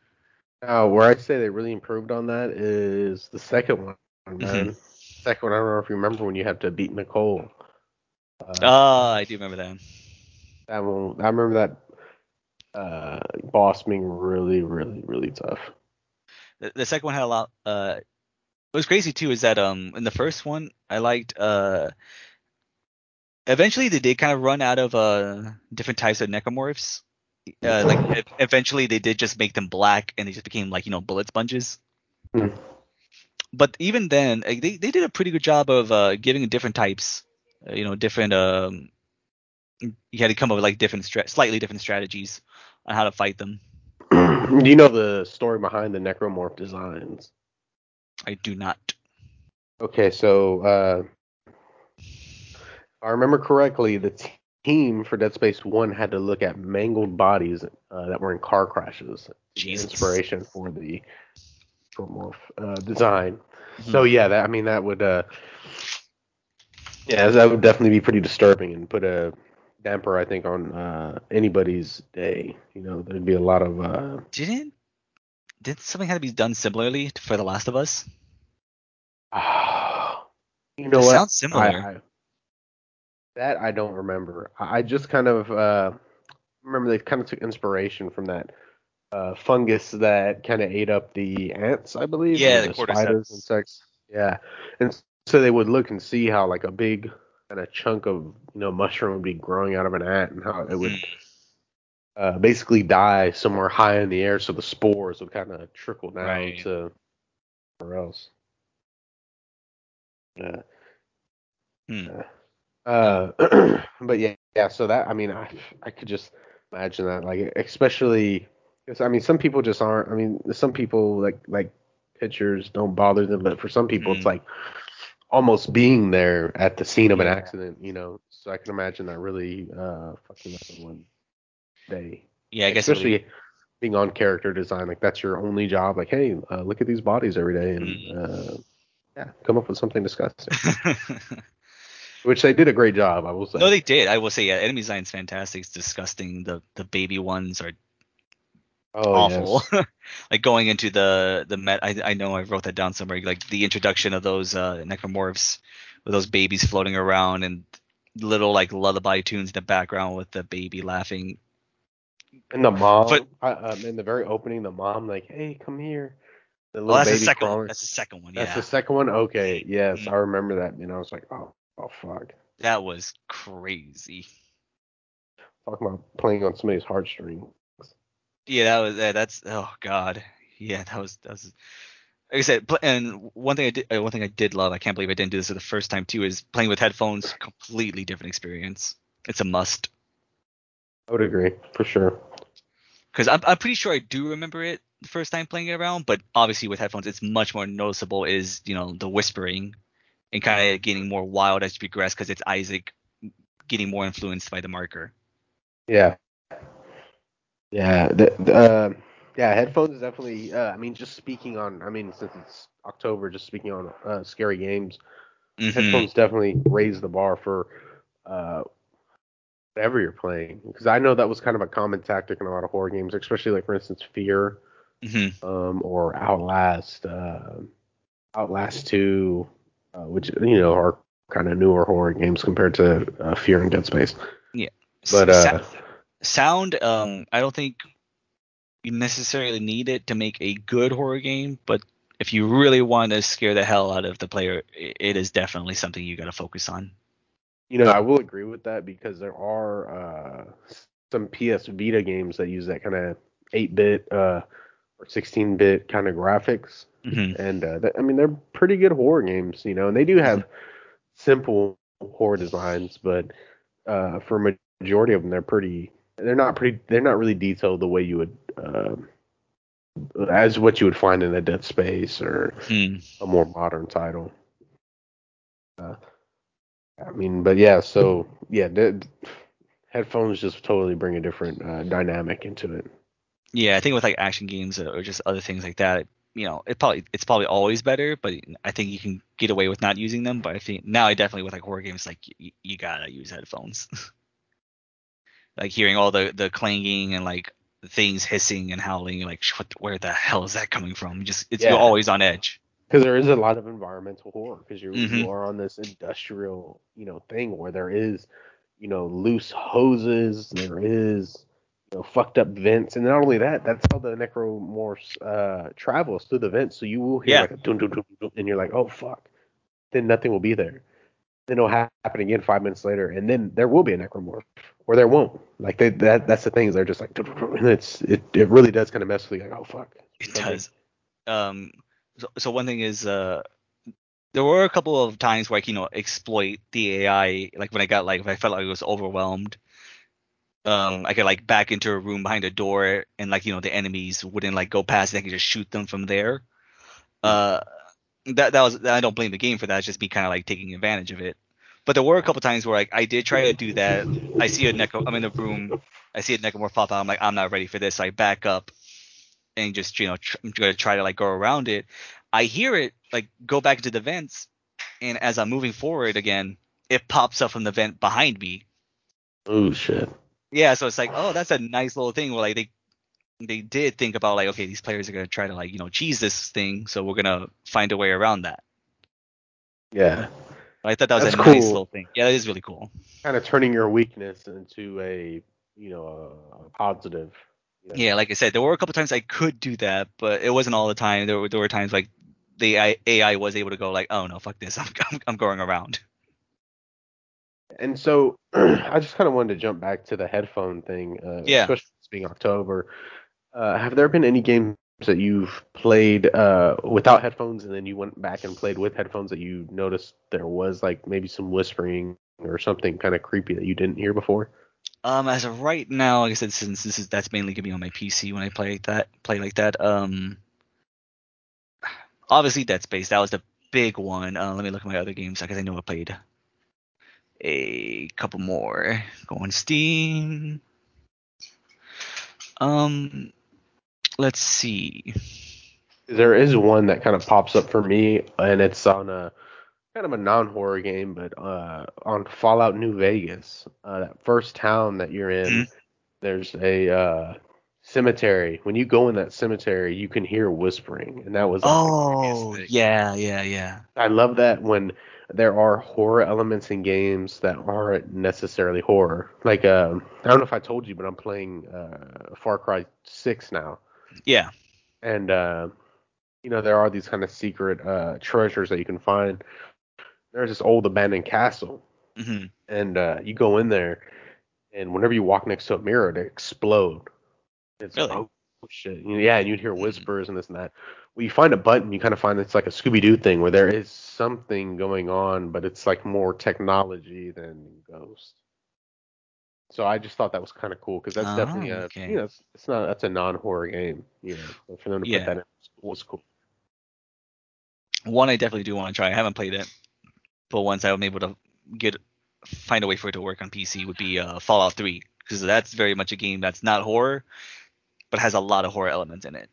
Now, where I'd say they really improved on that is the second one. Mm-hmm. Second one, I don't know if you remember when you had to beat Nicole. Uh, Ah, I do remember that. That one, I remember that uh, boss being really, really, really tough. the, the second one had a lot uh what was crazy too is that um in the first one I liked uh eventually they did kind of run out of uh different types of necromorphs. Uh, like eventually they did just make them black and they just became like you know bullet sponges. Hmm. but even then, like, they they did a pretty good job of uh, giving different types, uh, you know, different um, you had to come up with like different stra- slightly different strategies on how to fight them. Do you know the story behind the necromorph designs? I do not. Okay, so uh, I remember correctly, the team for Dead Space One had to look at mangled bodies uh, that were in car crashes. Jesus. Inspiration for the necromorph uh, design. Mhm. So yeah, that I mean that would uh, yeah that would definitely be pretty disturbing and put a damper I think on uh, anybody's day. You know, there'd be a lot of uh, Didn't did something have to be done similarly for The Last of Us? you know It what? sounds similar. I, I, that I don't remember. I, just kind of uh, remember they kind of took inspiration from that uh, fungus that kind of ate up the ants, I believe. Yeah, or the spiders, insects. Yeah, and so they would look and see how like a big kind of chunk of you know mushroom would be growing out of an ant and how it would Mhm. uh, basically die somewhere high in the air, so the spores would kind of trickle down Right. to somewhere else. Yeah. Hmm. Uh, but yeah, yeah. So that I mean, I I could just imagine that, like especially because I mean, some people just aren't. I mean, some people like like pictures don't bother them, but for some people, it's Mhm. like almost being there at the scene of an accident. You know, so I can imagine that really uh fucking up in one day. Yeah, I guess especially being on character design, like that's your only job. Like, hey, uh, look at these bodies every day, and Mhm. uh, yeah, come up with something disgusting. Which they did a great job, I will say. no, they did. I will say, yeah, enemy design's fantastic. It's disgusting. The the baby ones are oh, awful. yes. like going into the the met. I I know I wrote that down somewhere. Like the introduction of those uh, necromorphs with those babies floating around and little like lullaby tunes in the background with the baby laughing. And the mom, But- uh, um, in the very opening, the mom like, "Hey, come here." The Oh, little that's the second one. crawling. That's the second one. That's the second one. Okay, yes, Mhm. I remember that. And I was like, "Oh, oh, fuck." that was crazy. Talking about playing on somebody's heartstrings. Yeah, that was that's oh god. Yeah, that was that was like I said, and one thing I did uh, one thing I did love, I can't believe I didn't do this for the first time too, is playing with headphones, completely different experience. It's a must. I would agree for sure. Because I'm I'm pretty sure I do remember it the first time playing it around, but obviously with headphones it's much more noticeable is, you know, the whispering and kind of getting more wild as you progress because it's Isaac getting more influenced by the marker. Yeah. Yeah. The, the, uh, yeah. Headphones is definitely. Uh, I mean, just speaking on. I mean, since it's October, just speaking on uh, scary games. Mhm. Headphones definitely raise the bar for uh, whatever you're playing. Because I know that was kind of a common tactic in a lot of horror games, especially like for instance Fear Mhm. um, or Outlast, uh, Outlast Two, uh, which you know are kind of newer horror games compared to uh, Fear and Dead Space. Yeah, but uh, sound um i don't think you necessarily need it to make a good horror game but if you really want to scare the hell out of the player it is definitely something you got to focus on You know, I will agree with that because there are uh, some PS Vita games that use that kind of 8-bit uh, or 16-bit kind of graphics, hmm and uh, that, I mean they're pretty good horror games, you know, and they do have simple horror designs, but uh, for a majority of them, they're pretty. They're not pretty. They're not really detailed the way you would. um as what you would find in a Dead Space or Hmm. a more modern title. Uh, I mean, but yeah, so yeah, the, headphones just totally bring a different uh, dynamic into it. yeah i think with like action games or just other things like that you know it probably it's probably always better but i think you can get away with not using them but i think now i definitely with like horror games like you, you gotta use headphones like hearing all the the clanging and like things hissing and howling like what, where the hell is that coming from just it's Yeah. always on edge Because there is a lot of environmental horror because you Mhm. you are on this industrial you know thing where there is you know loose hoses, there is you know fucked up vents, and not only that, that's how the necromorphs uh, travels through the vents. So you will hear Yeah. like a dun dun dun dun, and you're like, oh fuck, then nothing will be there. Then it'll happen again five minutes later, and then there will be a necromorph, or there won't. Like they, that that's the thing is they're just like, and it's it it really does kind of mess with you. Like, oh fuck, it does um so, so one thing is uh there were a couple of times where I, you know, exploit the AI, like when I got like if I felt like I was overwhelmed. Um, I could like back into a room behind a door, and like you know the enemies wouldn't like go past, and I could just shoot them from there. Uh, that that was I don't blame the game for that. It's just me kind of like taking advantage of it. But there were a couple times where like I did try to do that. I see a neco, I'm in a room, I see a necromorph pop out. I'm like I'm not ready for this. So I back up and just you know tr- I'm gonna try to like go around it. I hear it like go back into the vents, and as I'm moving forward again, it pops up from the vent behind me. Oh shit. Yeah, so it's like, oh, that's a nice little thing where like they they did think about like, okay, these players are gonna try to like you know cheese this thing, so we're gonna find a way around that. Yeah. I thought that was That's a nice cool. little thing. Yeah, that is really cool. Kind of turning your weakness into a you know a, positive. you know. Yeah, like I said, there were a couple times I could do that, but it wasn't all the time. There were there were times like the AI, AI was able to go like, oh no, fuck this, I'm I'm, I'm going around. And so I just kind of wanted to jump back to the headphone thing, uh, Yeah. especially this being October. Uh, have there been any games that you've played uh, without headphones and then you went back and played with headphones that you noticed there was like maybe some whispering or something kind of creepy that you didn't hear before? Um, as of right now, like I said, since this is that's mainly gonna be on my PC when I play like that, play like that. Um, obviously Dead Space, that was the big one. Uh, let me look at my other games because I know I played a couple more. Go on Steam. Um, let's see. There is one that kind of pops up for me, and it's on a kind of a non-horror game, but uh, on Fallout New Vegas. Uh, that first town that you're in, Mhm. there's a uh, cemetery. When you go in that cemetery, you can hear whispering, and that was like, Oh, yeah, yeah, yeah. I love that when there are horror elements in games that aren't necessarily horror. Like um, I don't know if I told you, but I'm playing uh, Far Cry 6 now Yeah. and uh, you know there are these kind of secret uh, treasures that you can find. There's this old abandoned castle, hmm and uh, you go in there, and whenever you walk next to a mirror, they explode. It's Really? oh shit, yeah, and you'd hear whispers and this and that. Well, you find a button, you kind of find it's like a Scooby Doo thing where there is something going on, but it's like more technology than ghost. So I just thought that was kind of cool because that's Ah, definitely a okay. you know it's, it's not that's a non horror game you know for them to Yeah. put that in was cool. One I definitely do want to try. I haven't played it, but once I'm able to get find a way for it to work on PC would be uh, Fallout 3 because that's very much a game that's not horror, but has a lot of horror elements in it.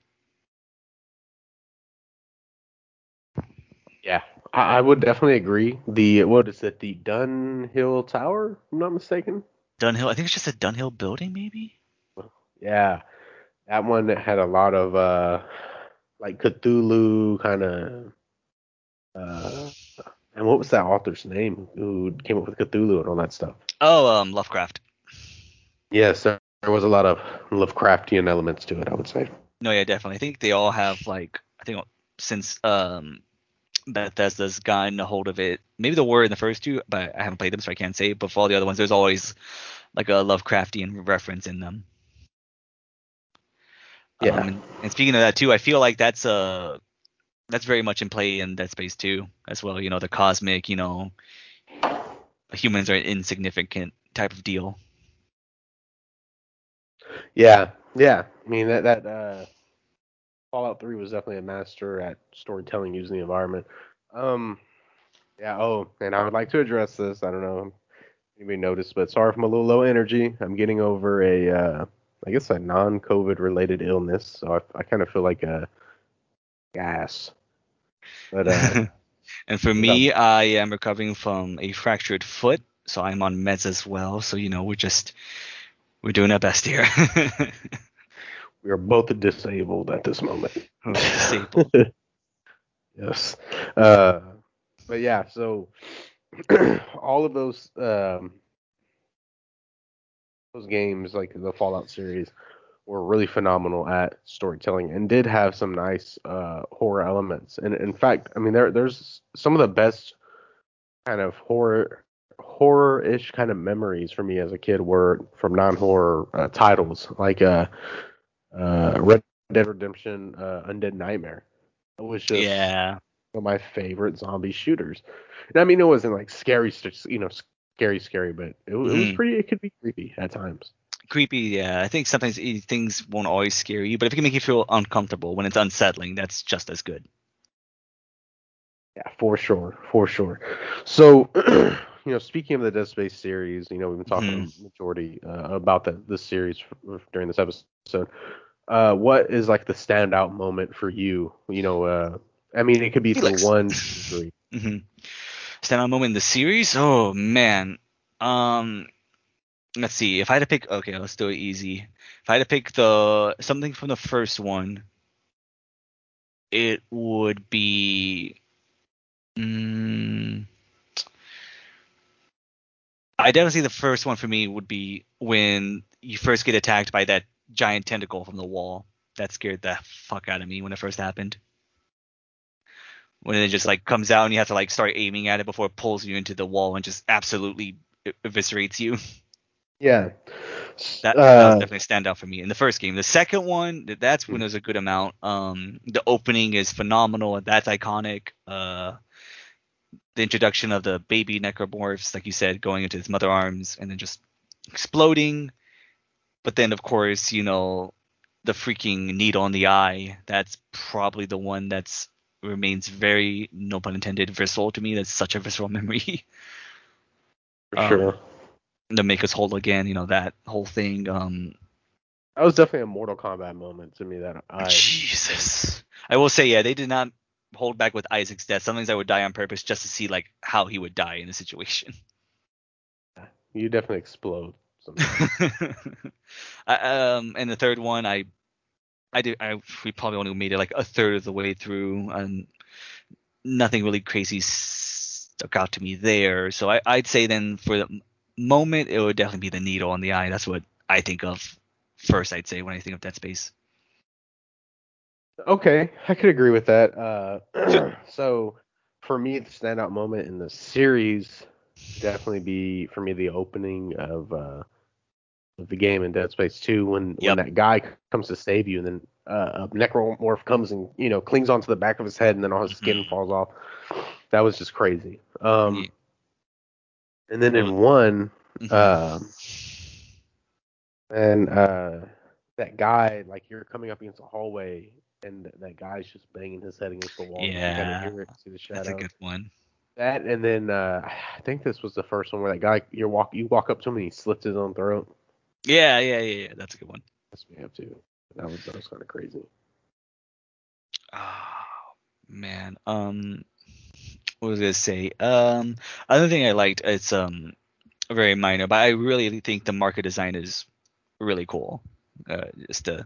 Yeah, I, I would definitely agree. The what is it? The Dunhill Tower, if I'm not mistaken. Dunhill, I think it's just a Dunhill building, maybe. Yeah, that one had a lot of uh, like Cthulhu kind of. Uh, and what was that author's name who came up with Cthulhu and all that stuff? Oh, um, Lovecraft. Yes, there there was a lot of Lovecraftian elements to it. I would say. No, yeah, definitely. I think they all have like I think since um Bethesda's gotten a hold of it. Maybe there were in the first two, but I haven't played them, so I can't say. But for all the other ones, there's always like a Lovecraftian reference in them. Yeah. Um, and, and speaking of that too, I feel like that's uh that's very much in play in Dead Space too as well. You know, the cosmic, you know, humans are insignificant type of deal. Yeah, yeah. I mean that that uh, Fallout Three was definitely a master at storytelling using the environment. Um, yeah. Oh, and I would like to address this. I don't know if anybody noticed, but sorry if I'm a little low energy. I'm getting over a, uh, I guess a non-COVID related illness, so I, I kind of feel like a gas. But uh, and for me, I am recovering from a fractured foot, so I'm on meds as well. So you know, we're just we're doing our best here. we are both disabled at this moment. Disabled. yes. Uh, but yeah, so all of those um, those games, like the Fallout series, were really phenomenal at storytelling and did have some nice uh, horror elements. And in fact, I mean, there there's some of the best kind of horror horror-ish kind of memories for me as a kid were from non-horror uh, titles like uh, uh, Red Dead Redemption, uh, Undead Nightmare. It was just yeah. one of my favorite zombie shooters. And I mean, it wasn't like scary, you know, scary, scary, but it, it was Mhm. pretty. It could be creepy at times. Creepy, yeah. I think sometimes things won't always scare you, but if it can make you feel uncomfortable when it's unsettling, that's just as good. Yeah, for sure, for sure. So, you know, speaking of the Dead Space series, you know, we've been talking a majority uh, about the this series f- during this episode. Uh, what is like the standout moment for you? You know, uh, I mean, it could be for Felix. one, two, three. hmm Standout moment in the series? Oh man. Um let's see. If I had to pick okay, let's do it easy. If I had to pick the something from the first one, it would be mm, I definitely the first one for me would be when you first get attacked by that giant tentacle from the wall. That scared the fuck out of me when it first happened. When it just like comes out and you have to like start aiming at it before it pulls you into the wall and just absolutely eviscerates you. Yeah. That, that Uh, was definitely stand out for me in the first game. The second one, th- that's when there's a good amount. Um, the opening is phenomenal. That's iconic. Uh, the introduction of the baby necromorphs, like you said, going into his mother arms and then just exploding. But then, of course, you know, the freaking needle in the eye. That's probably the one that's remains very, no pun intended, visceral to me. That's such a visceral memory. for um, sure. to make us whole again. You know that whole thing. Um, That was definitely a Mortal Kombat moment to me. That I Jesus. I will say, yeah, they did not hold back with Isaac's death. Sometimes I would die on purpose just to see like how he would die in the situation. you definitely explode. Sometimes. I, um, and the third one, I, I did. I we probably only made it like a third of the way through, and nothing really crazy stuck out to me there. So I, I'd say then for the moment, it would definitely be the needle in the eye. That's what I think of first. I'd say when I think of Dead Space. Okay, I could agree with that. Uh, so for me, the standout moment in the series definitely be for me the opening of uh, of the game in Dead Space 2 when Yep. when that guy comes to save you and then uh, a necromorph comes and you know clings onto the back of his head and then all his skin Mhm. falls off. That was just crazy. Um, Yeah. and then in one, Mhm. um, and uh, that guy like you're coming up against a hallway and that guy's just banging his head against the wall. Yeah. it, see the shadow. That's a good one. That and then uh, I think this was the first one where that guy you walk you walk up to him and he slits his own throat. Yeah, yeah, yeah, yeah. That's a good one. That's me up too. That was that was kind of crazy. Oh man. Um, what was I gonna say? Um, another thing I liked. It's um very minor, but I really think the marker design is really cool. Uh, just uh,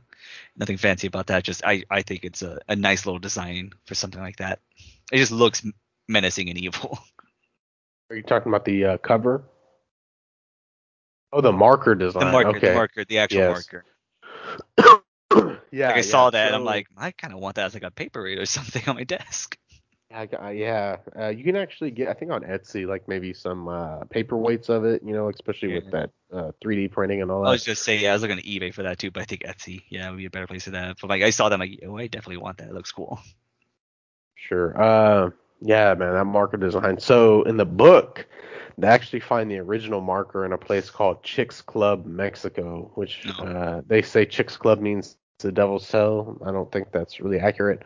nothing fancy about that. Just I I think it's a, a nice little design for something like that. It just looks menacing and evil. Are you talking about the uh, cover? Oh, the marker design. the marker, okay. the marker, the actual Yes. marker. yeah, Like I yeah, saw that, and I'm like, I kind of want that as like a paper paperweight or something on my desk. I got- yeah, uh, you can actually get, I think on Etsy, like maybe some uh, paperweights of it, you know, especially with that uh, 3D printing and all that. I was just saying, yeah, I was looking at eBay for that too, but I think Etsy, yeah, would be a better place for that. But like, I saw that, I'm like, oh, I definitely want that. It looks cool. Sure. Uh, yeah, man, that marker design. So in the book, they actually find the original marker in a place called Chicxulub, Mexico, which uh, they say Chicxulub means the devil's cell. I don't think that's really accurate,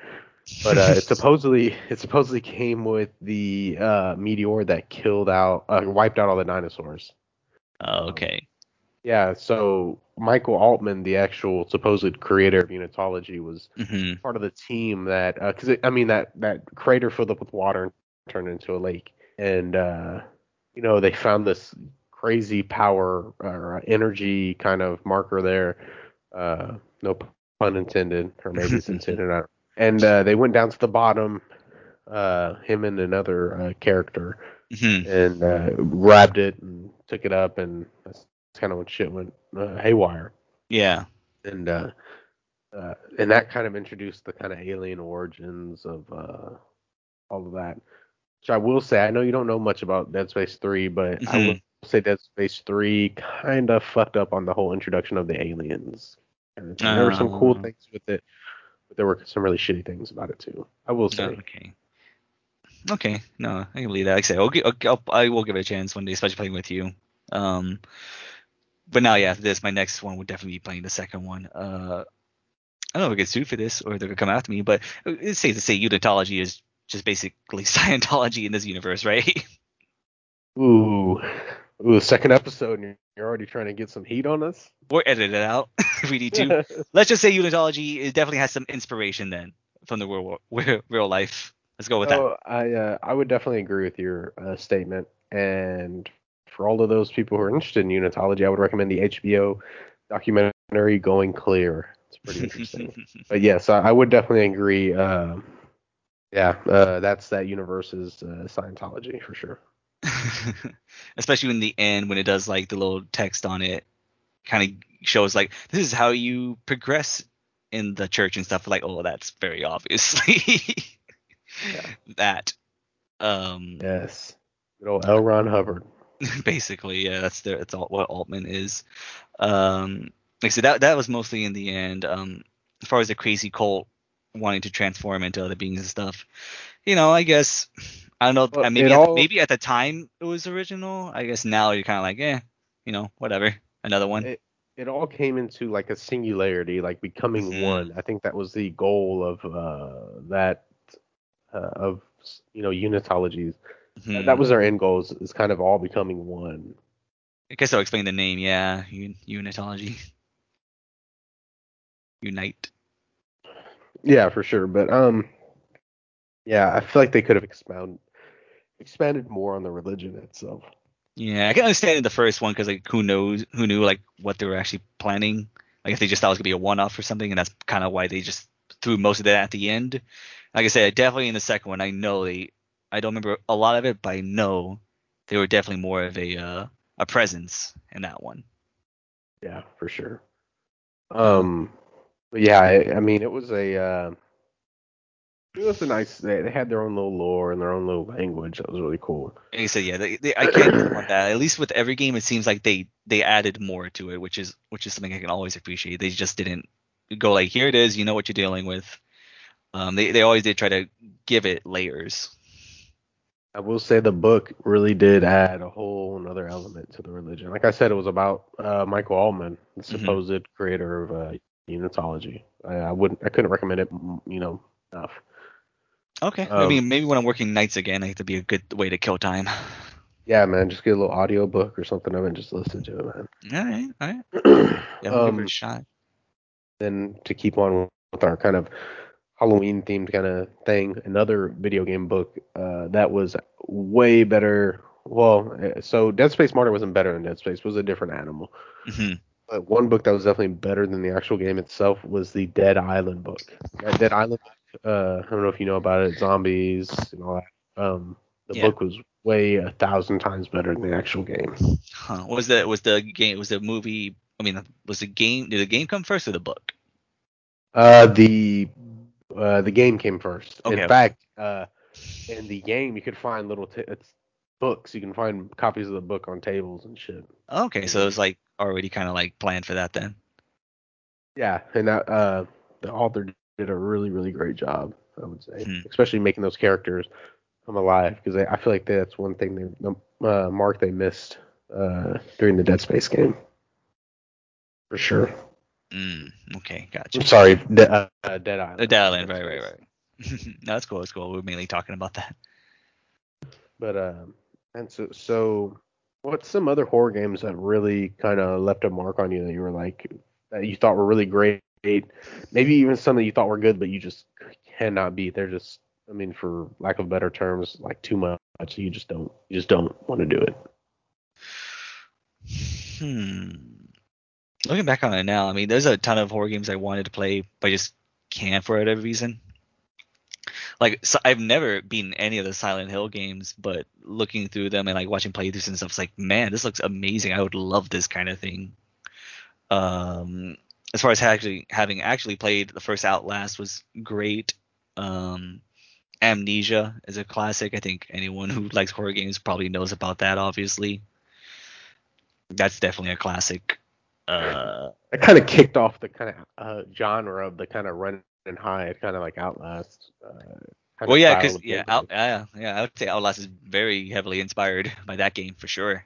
but uh, it supposedly it supposedly came with the uh, meteor that killed out, uh, wiped out all the dinosaurs. Oh, okay. Yeah. So Michael Altman, the actual supposed creator of Unitology, was hmm part of the team that because I mean that that crater filled up with water and turned into a lake, and uh, you know they found this crazy power or uh, energy kind of marker there. Uh, no pun intended, or maybe it's intended. I and uh, they went down to the bottom, uh, him and another uh, character, hmm and uh, grabbed it and took it up, and that's kind of when shit went uh, haywire Yeah. and uh, uh, and that kind of introduced the kind of alien origins of uh, all of that. Which I will say, I know you don't know much about Dead Space 3, but I will say Dead Space 3 kind of fucked up on the whole introduction of the aliens. And there were some cool Oh. things with it, but there were some really shitty things about it too. I will say. Okay. Okay, no, I can believe that. Like I say, I'll, I'll, I will give it a chance one day, especially playing with you. Um, but now, yeah, this, my next one would definitely be playing the second one. Uh, I don't know if I get sued for this or they're gonna come after me, but it's safe to say unitology is just basically Scientology in this universe, right? Ooh, ooh, second episode, and you're- already trying to get some heat on us. or edit it out if we need to. Let's just say unitology it definitely has some inspiration then from the real real, real life. Let's go with that. Oh, I uh, I would definitely agree with your uh, statement. And for all of those people who are interested in unitology, I would recommend the HBO documentary "Going Clear." It's pretty interesting. but yes, I, I would definitely agree. Um, yeah, uh, that's that universe's uh, Scientology for sure. Especially in the end when it does like the little text on it kind of shows like this is how you progress in the church and stuff like oh that's very obviously Yeah. that um Yes, good old L. Ron Hubbard. basically yeah that's the that's all what altman is um like I said that that was mostly in the end um as far as the crazy cult wanting to transform into other beings and stuff you know i guess i don't know Well, maybe at, all- maybe at the time it was original i guess now you're kind of like eh you know whatever another one It, it all came into like a singularity, like becoming Mhm. one. I think that was the goal of uh, that uh, of you know unitology. Mhm. That was our end goal is, is kind of all becoming one. i guess i'll explain the name yeah Un- unitology unite Yeah, for sure. But um, yeah, I feel like they could have expound expanded more on the religion itself. Yeah, I can understand in the first one because like who knows who knew like what they were actually planning. Like if they just thought it was gonna be a one-off or something, and that's kind of why they just threw most of that at the end. Like I said, definitely in the second one, I know they. I don't remember a lot of it, but I know they were definitely more of a uh, a presence in that one. Yeah, for sure. Um, but yeah, I, I mean, it was a uh, it was a nice. They, they had their own little lore and their own little language. That was really cool. Like I said, yeah, they, they, I can't on that. At least with every game, it seems like they they added more to it, which is which is something I can always appreciate. They just didn't go like, here it is, you know what you're dealing with. Um, they they always did try to give it layers. I will say the book really did add a whole another element to the religion. Like I said, it was about uh, Michael Altman, the Mhm. supposed creator of uh, unitology. I, I wouldn't, I couldn't recommend it, you know, enough. Okay. I Um, mean, maybe when I'm working nights again, I think it'd be a good way to kill time. Yeah, man, just get a little audio book or something of it and just listen to it, All right. All right. man. Yeah, we'll give it um, a shot. then to keep on with our kind of Halloween themed kind of thing, another video game book uh, that was way better. Well, uh, so Dead Space Martyr wasn't better than Dead Space; it was a different animal. hmm But one book that was definitely better than the actual game itself was the Dead Island book. That Dead Island book, uh, I don't know if you know about it, zombies and all that. Um, the Yeah. book was way a thousand times better than the actual game. Huh. Was that was the game was the movie? I mean, was the game? Did the game come first or the book? Uh, the uh, the game came first. Okay, in fact, uh, in the game you could find little t- it's books. You can find copies of the book on tables and shit. Okay, so it was like already kind of like planned for that then. Yeah, and that uh, the author did a really really great job. I would say, Hmm. especially making those characters come alive because I feel like that's one thing they the uh, mark they missed uh, during the Dead Space game. For sure. Mm, okay, gotcha. I'm sorry, De- uh, uh, Dead Island. The Dead Island, right, right, right. no, that's cool. That's cool. We're mainly talking about that. But um, and so so, what's some other horror games that really kind of left a mark on you that you were like that you thought were really great? Maybe even some that you thought were good, but you just cannot beat. They're just, I mean, for lack of better terms, like too much. You just don't, you just don't want to do it. Hmm. Looking back on it now, I mean, there's a ton of horror games I wanted to play, but I just can't for whatever reason. Like, so I've never beaten any of the Silent Hill games, but looking through them and like watching playthroughs and stuff, it's like, man, this looks amazing. I would love this kind of thing. Um, as far as actually having actually played the first Outlast was great. Um, Amnesia is a classic. I think anyone who likes horror games probably knows about that. Obviously, that's definitely a classic. Uh, It kind of kicked off the kind of uh, genre of the kind of run and hide, kind of like Outlast. Uh, Well, yeah, because yeah, out, yeah, yeah, I would say Outlast is very heavily inspired by that game for sure.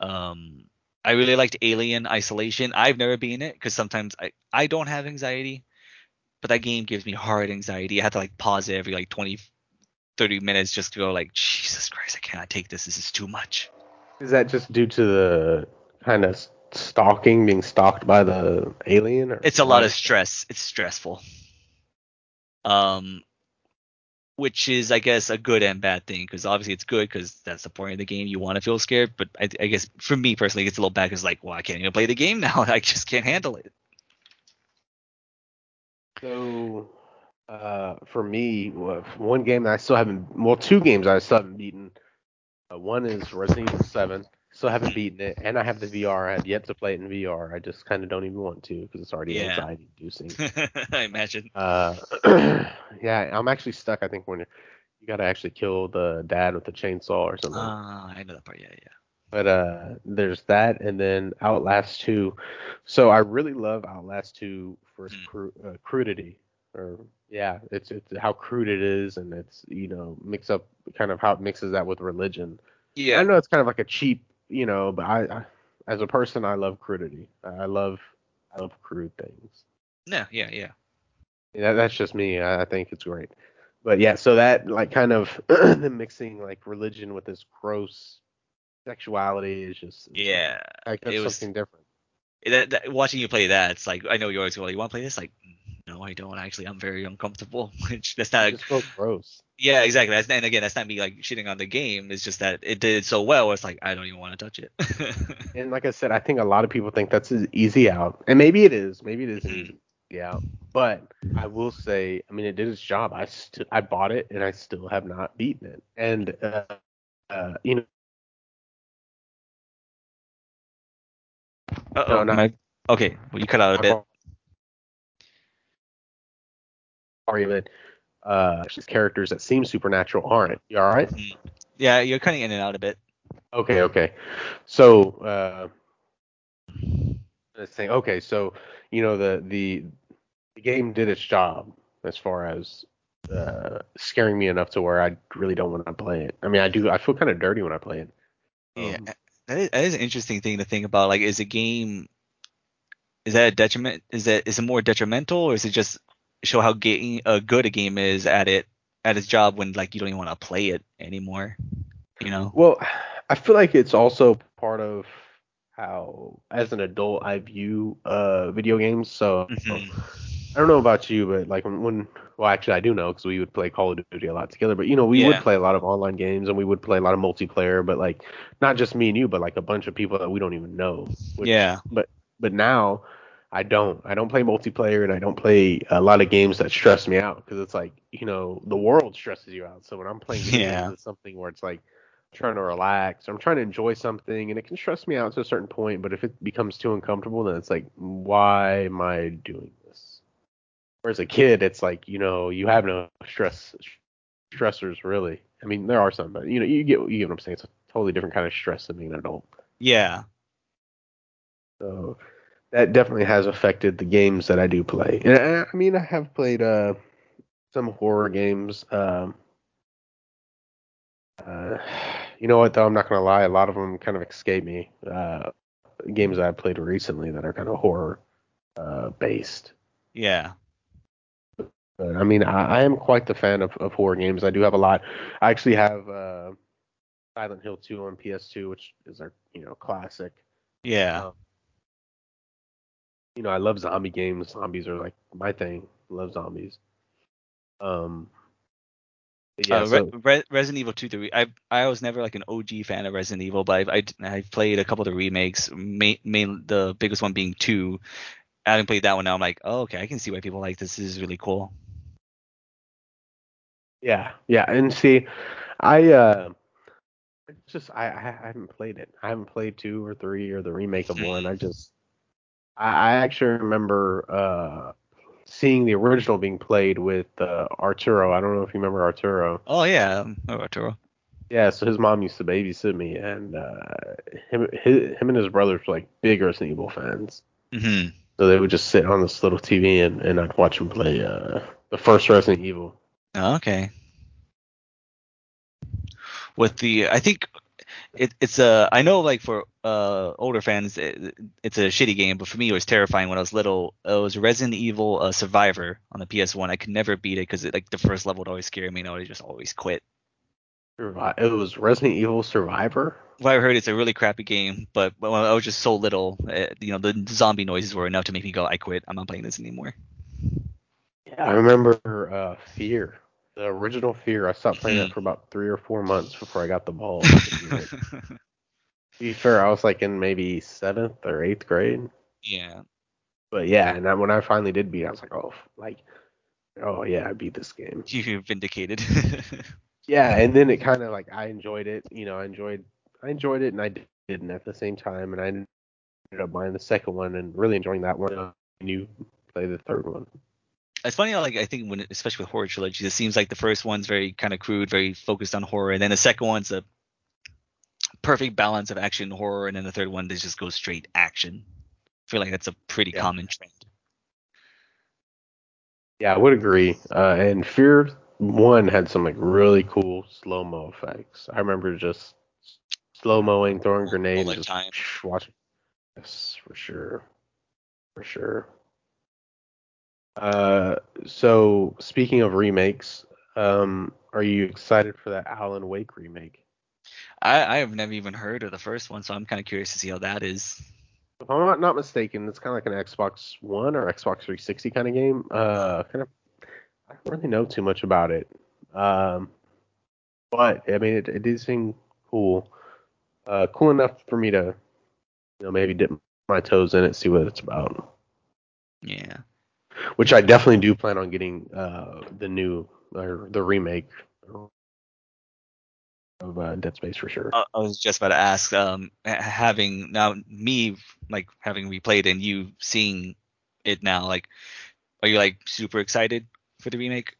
Um, I really liked Alien Isolation. I've never been it because sometimes I I don't have anxiety, but that game gives me hard anxiety. I have to like pause it every like 20, 30 minutes just to go like, Jesus Christ, I cannot take this. This is too much. Is that just due to the kind of stalking, being stalked by the alien? Or It's a lot of stress. It's stressful. Um, which is, I guess, a good and bad thing because obviously it's good because that's the point of the game. You want to feel scared, but I, I guess for me personally, it's a little bad because like, well, I can't even play the game now. I just can't handle it. So, uh, for me, one game that I still haven't, well, two games I still haven't beaten. Uh, one is Resident Evil 7. Still haven't beaten it, and I have the VR. I have yet to play it in VR. I just kind of don't even want to because it's already Yeah. anxiety inducing. I imagine. Uh, yeah, I'm actually stuck. I think when you gotta actually kill the dad with the chainsaw or something. Ah, I know that part. Yeah, yeah. But uh, there's that, and then Outlast 2. So I really love Outlast 2 for its Mm. cru- uh, crudity, or yeah, it's it's how crude it is, and it's you know mix up kind of how it mixes that with religion. Yeah. I know it's kind of like a cheap, you know, but I, I as a person I love crudity. I love I love crude things. No, yeah, yeah. Yeah, that's just me. I, I think it's great. But yeah, so that like kind of the mixing like religion with this gross sexuality is just Yeah. like that's it was- something different. That, that, watching you play that, it's like I know you always go, "You want to play this?" Like, no, I don't. Actually, I'm very uncomfortable. Which that's not. just feels gross. Yeah, exactly. That's, and again, that's not me like shitting on the game. It's just that it did so well. It's like I don't even want to touch it. And like I said, I think a lot of people think that's an easy out, and maybe it is. Maybe it is Mhm. easy out. But I will say, I mean, it did its job. I st- I bought it, and I still have not beaten it. And uh, uh, you know, Uh-oh, No, no. okay, well, you cut out a bit. Sorry, but uh, just characters that seem supernatural aren't. You all right? Yeah, you're cutting in and out a bit. Okay, okay. So, uh, let's think. Okay, so you know the the the game did its job as far as uh, scaring me enough to where I really don't want to play it. I mean, I do. I feel kind of dirty when I play it. Yeah, Um, that is, that is an interesting thing to think about. Like, is a game is that a detriment? Is that is it more detrimental, or is it just show how ga- uh, good a game is at it at its job when like you don't even want to play it anymore? You know? Well, I feel like it's also part of how, as an adult, I view uh video games. So. Mhm. I don't know about you, but like when, when well, actually I do know because we would play Call of Duty a lot together. But you know, we Yeah. would play a lot of online games and we would play a lot of multiplayer. But like, not just me and you, but like a bunch of people that we don't even know. Which- yeah. But but now, I don't. I don't play multiplayer and I don't play a lot of games that stress me out because it's like you know the world stresses you out. So when I'm playing video Yeah. it's something where it's like I'm trying to relax. or I'm trying to enjoy something, and it can stress me out to a certain point. But if it becomes too uncomfortable, then it's like, why am I doing this? Whereas a kid, it's like you know you have no stress stressors really. I mean there are some, but you know you get you get what I'm saying. It's a totally different kind of stress than being an adult. Yeah. So that definitely has affected the games that I do play. And I, I mean, I have played uh, some horror games. Um, uh, you know what though? I'm not gonna lie. A lot of them kind of escape me. Uh, games that I played recently that are kind of horror uh, based. Yeah. But I mean, I, I am quite the fan of, of horror games. I do have a lot. I actually have uh, Silent Hill 2 on PS2, which is our you know classic. Yeah. Um, you know, I love zombie games. Zombies are like my thing. Love zombies. Um, yeah, uh, so, Re- Re- Resident Evil 2 3 I I was never like an OG fan of Resident Evil but I've I, I've played a couple of the remakes main, main the biggest one being 2 I haven't played that one now I'm like oh okay I can see why people like this. this is really cool yeah, yeah, and see, I uh, it's just I, I haven't played it. I haven't played two or three or the remake of one. I just I, I actually remember uh seeing the original being played with uh, Arturo. I don't know if you remember Arturo. oh yeah um, oh, Arturo Yeah, so his mom used to babysit me, and uh, him, his, him and his brothers were like big Resident Evil fans. hmm So So they would just sit on this little TV and, and I'd watch them play uh, the first Resident Evil. Oh, okay. With the, I think it, it's a. I know like for uh older fans, it, it's a shitty game, but for me it was terrifying when I was little. It was Resident Evil uh, Survivor on the PS1. I could never beat it because like the first level would always scare me, and I would just always quit. It was Resident Evil Survivor. Well, I heard it's a really crappy game, but when I was just so little, uh you know, the zombie noises were enough to make me go, I quit. I'm not playing this anymore. Yeah, I remember uh, Fear, the original Fear. I stopped playing Hmm. that for about three or four months before I got the ball. to. Be fair, I was like in maybe seventh or eighth grade. yeah. But yeah, and then when I finally did beat, it, I was like, oh, like, oh yeah, I beat this game. You vindicated. Yeah, and then it kind of like I enjoyed it. You know, I enjoyed, I enjoyed it, and I didn't at the same time, and I ended up buying the second one and really enjoying that one. And you play the third one. It's funny how like I think when especially with horror trilogies, it seems like the first one's very kind of crude, very focused on horror, and then the second one's a perfect balance of action and horror, and then the third one they just goes straight action. I feel like that's a pretty Yeah. common trend. Yeah, I would agree. Uh, and Fear One had some like really cool slow mo effects. I remember just slow moing, throwing grenades, just time. watching. Yes, for sure, for sure. Uh, so speaking of remakes, um, are you excited for that Alan Wake remake? I I have never even heard of the first one, so I'm kind of curious to see how that is. If I'm not, not mistaken, it's kind of like an Xbox One or Xbox 360 kind of game. Uh, kind of, I don't really know too much about it. Um, but I mean, it, it did seem cool. Uh, cool enough for me to, you know, maybe dip my toes in it, see what it's about. Yeah. Which I definitely do plan on getting uh, the new or the remake of uh, Dead Space for sure. I was just about to ask, um, having now me like having replayed and you seeing it now, like, are you like super excited for the remake?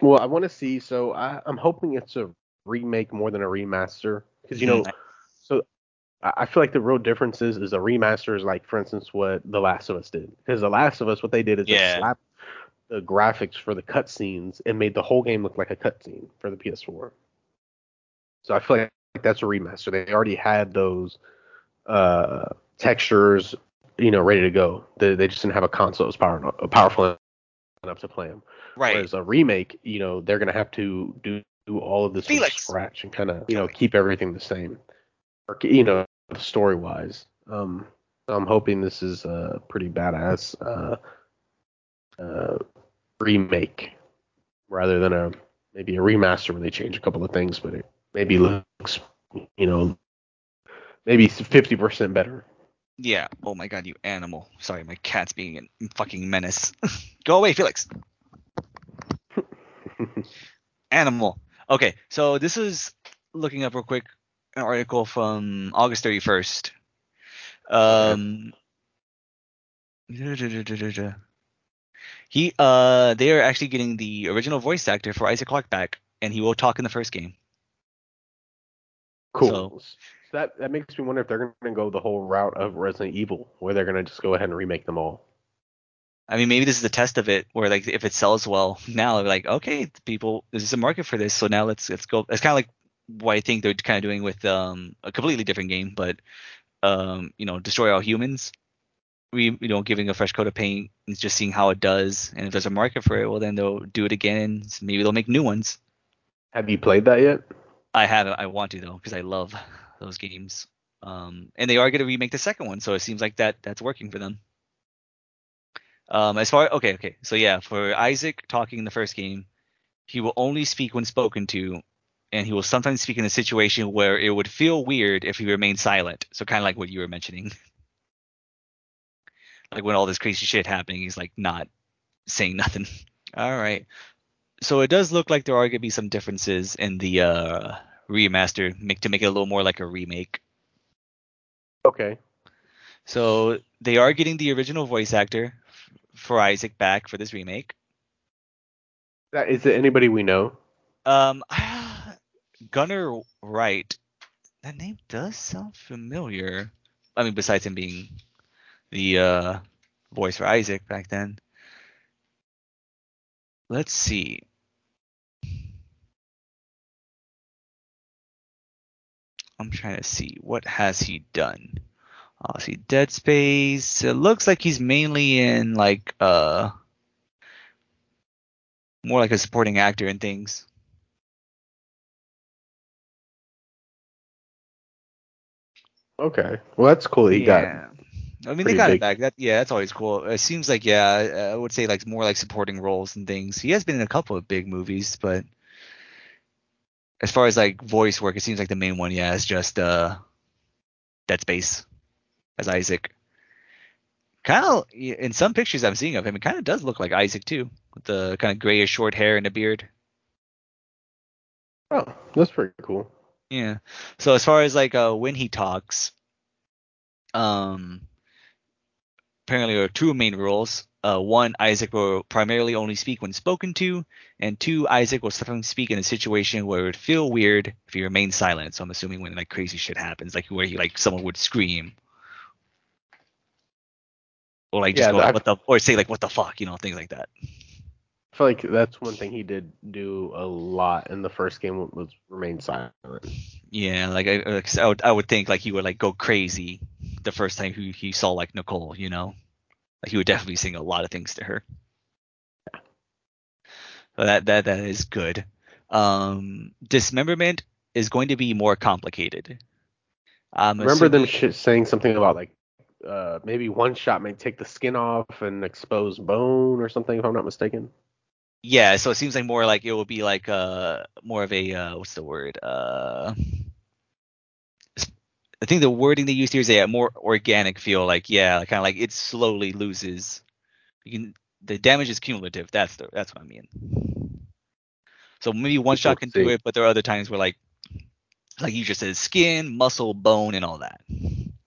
Well, I want to see. So I, I'm hoping it's a remake more than a remaster, because you know, Mhm. I feel like the real difference is is a remaster is like, for instance, what The Last of Us did. Because The Last of Us, what they did is Yeah. they slapped the graphics for the cutscenes and made the whole game look like a cutscene for the PS4. So I feel like that's a remaster. They already had those uh, textures, you know, ready to go. They, they just didn't have a console that was power, powerful enough to play them. Right. Whereas a remake, you know, they're gonna have to do, do all of this from scratch and kind of, you know, keep everything the same, or you know, story wise. Um, I'm hoping this is a pretty badass uh, uh, remake rather than a maybe a remaster where they change a couple of things, but it maybe looks, you know, maybe 50% better. Yeah. Oh my god, you animal. Sorry, my cat's being a fucking menace. Go away, Felix. Animal. Okay, so this is looking up real quick an article from August 31st. Um He uh they are actually getting the original voice actor for Isaac Clarke back and he will talk in the first game. Cool. So- So, that that makes me wonder if they're going to go the whole route of Resident Evil, where they're going to just go ahead and remake them all. I mean, maybe this is the test of it, where like if it sells well now, like, okay, people, there's a market for this, so now let's let's go. It's kind of like what I think they're kind of doing with um a completely different game, but um you know, destroy all humans. We you know giving a fresh coat of paint and just seeing how it does, and if there's a market for it, well then they'll do it again. Maybe they'll make new ones. Have you played that yet? I haven't. I want to though because I love those games. Um, and they are going to remake the second one, so it seems like that that's working for them. Um, as far okay, okay, so yeah, for Isaac talking in the first game, he will only speak when spoken to, and he will sometimes speak in a situation where it would feel weird if he remained silent. So kind of like what you were mentioning, like when all this crazy shit happening, he's like not saying nothing. All right. So it does look like there are going to be some differences in the uh, remaster make, to make it a little more like a remake. Okay. So they are getting the original voice actor for Isaac back for this remake. That is it anybody we know? Um, Gunnar Wright. That name does sound familiar. I mean, besides him being the uh, voice for Isaac back then. Let's see. I'm trying to see what has he done. Uh, see Dead Space. It looks like he's mainly in like uh more like a supporting actor and things. Okay. Well, that's cool. He got. yeah. I mean, they got big. it back. That yeah, that's always cool. It seems like yeah, I would say like more like supporting roles and things. He has been in a couple of big movies, but as far as like voice work, it seems like the main one, yeah, is just uh, Dead Space as Isaac. Kind of in some pictures I'm seeing of him, it kind of does look like Isaac too, with the kind of grayish short hair and a beard. Oh, that's pretty cool. Yeah. So as far as like uh when he talks, um apparently there are two main rules. Uh one, Isaac will primarily only speak when spoken to, and two, Isaac will sometimes speak in a situation where it would feel weird if he remained silent. So I'm assuming when like crazy shit happens, like where he like someone would scream. Or like just Yeah, go what the or say like what the fuck, you know, things like that. I feel like that's one thing he did do a lot in the first game was remain silent. Yeah, like I, like, I would I would think like he would like go crazy the first time he he saw like Nicole, you know, like he would definitely sing a lot of things to her. So that that that is good. Um, dismemberment is going to be more complicated. Um, Remember them sh- saying something about like uh, maybe one shot may take the skin off and expose bone or something, if I'm not mistaken. Yeah, so it seems like more like it will be like uh more of a uh what's the word uh I think the wording they used here is a more organic feel like yeah like kind of like it slowly loses you can the damage is cumulative that's the that's what I mean so maybe one shot can do it but there are other times where like like you just said skin muscle bone and all that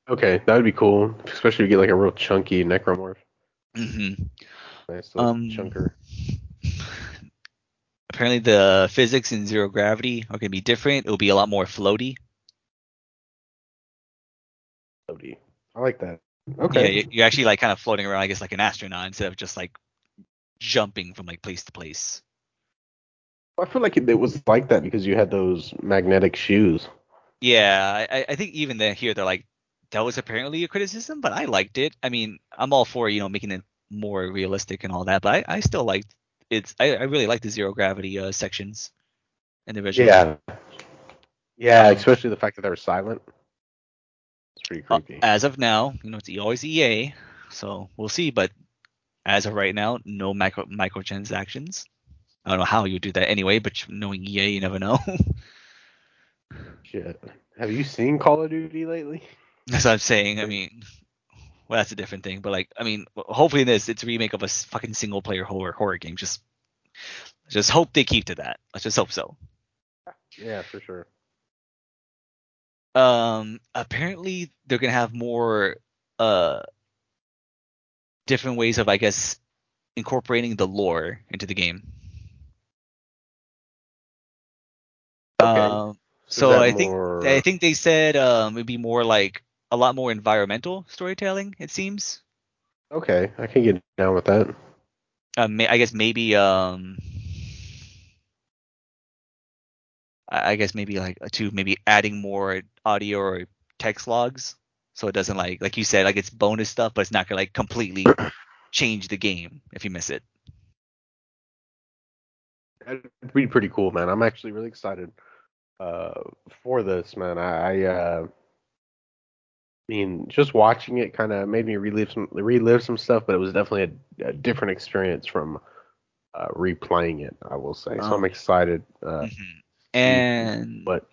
Okay, that would be cool, especially if you get like a real chunky necromorph. mm-hmm Nice little Um, chunker. Apparently the physics in zero gravity are gonna be different it'll be a lot more floaty Floaty. I like that. Okay. you- you're actually like kind of floating around, I guess, like an astronaut instead of just like jumping from like place to place. I feel like it, it was like that because you had those magnetic shoes. Yeah, I, I think even then here they're like that was apparently a criticism, but I liked it. I mean, I'm all for you know making it more realistic and all that, but I, I still liked it's. I, I really like the zero gravity uh, sections in the visual. Yeah. Yeah, especially the fact that they were silent. It's pretty Uh, creepy. as of now, you know, it's always EA, so we'll see. But as of right now, no micro microtransactions. I don't know how you do that anyway, but knowing EA, you never know. Shit. Have you seen Call of Duty lately? That's what I'm saying. I mean, well, that's a different thing. But like, I mean, hopefully in this it's a remake of a fucking single player horror horror game. Just, just hope they keep to that. Let's just hope so. Yeah, for sure. Um, apparently they're gonna have more uh different ways of, I guess, incorporating the lore into the game. Okay. Um, so I think more- I think they said um it'd be more like a lot more environmental storytelling. It seems. Okay, I can get down with that. uh, may, I guess maybe um I I guess maybe like uh, to maybe adding more audio or text logs so it doesn't like like you said like it's bonus stuff but it's not gonna like completely change the game if you miss it. That'd be pretty cool, man. I'm actually really excited uh, for this, man. I, I uh, mean, just watching it kind of made me relive some relive some stuff, but it was definitely a, a different experience from uh, replaying it. I will say. So Oh. I'm excited. Uh, Mhm. And but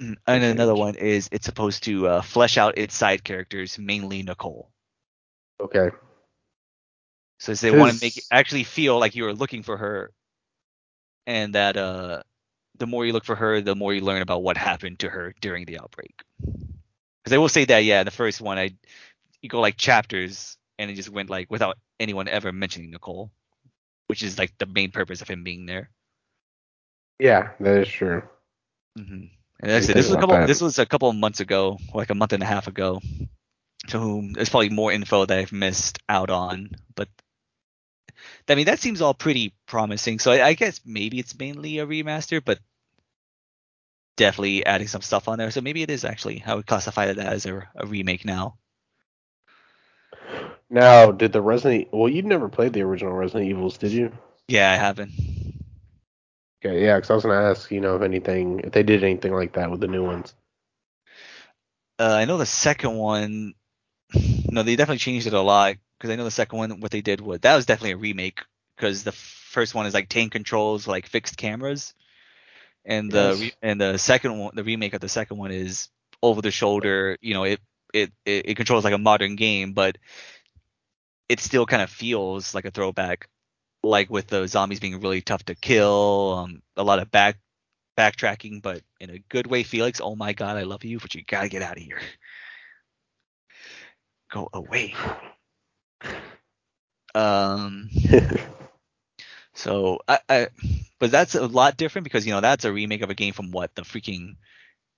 mm, and another one is it's supposed to uh, flesh out its side characters, mainly Nicole. okay, So they want to make it actually feel like you're looking for her, and that uh, the more you look for her, the more you learn about what happened to her during the outbreak. Because I will say that yeah, the first one I you go like chapters, and it just went like without anyone ever mentioning Nicole, which is like the main purpose of him being there. yeah, that is true. hmm And I said, this was a couple. that. This was a couple of months ago, like a month and a half ago. So to whom there's probably more info that I've missed out on, but I mean that seems all pretty promising. So I, I guess maybe it's mainly a remaster, but definitely adding some stuff on there. So maybe it is actually I would classify that as a, a remake now. Now, did the Resident well, you've never played the original Resident Evils, did you? Yeah, I haven't. Okay, yeah, because I was gonna ask, you know, if anything, if they did anything like that with the new ones. Uh, I know the second one. No, they definitely changed it a lot because I know the second one what they did was that was definitely a remake because the first one is like tank controls like fixed cameras, and the Yes. and the second one the remake of the second one is over the shoulder. You know, it it it, it controls like a modern game, but it still kind of feels like a throwback, like with the zombies being really tough to kill, um, a lot of back backtracking, but in a good way. Felix, oh my god, I love you, but you gotta get out of here. Go away. Um. So I, I, but that's a lot different because you know that's a remake of a game from what the freaking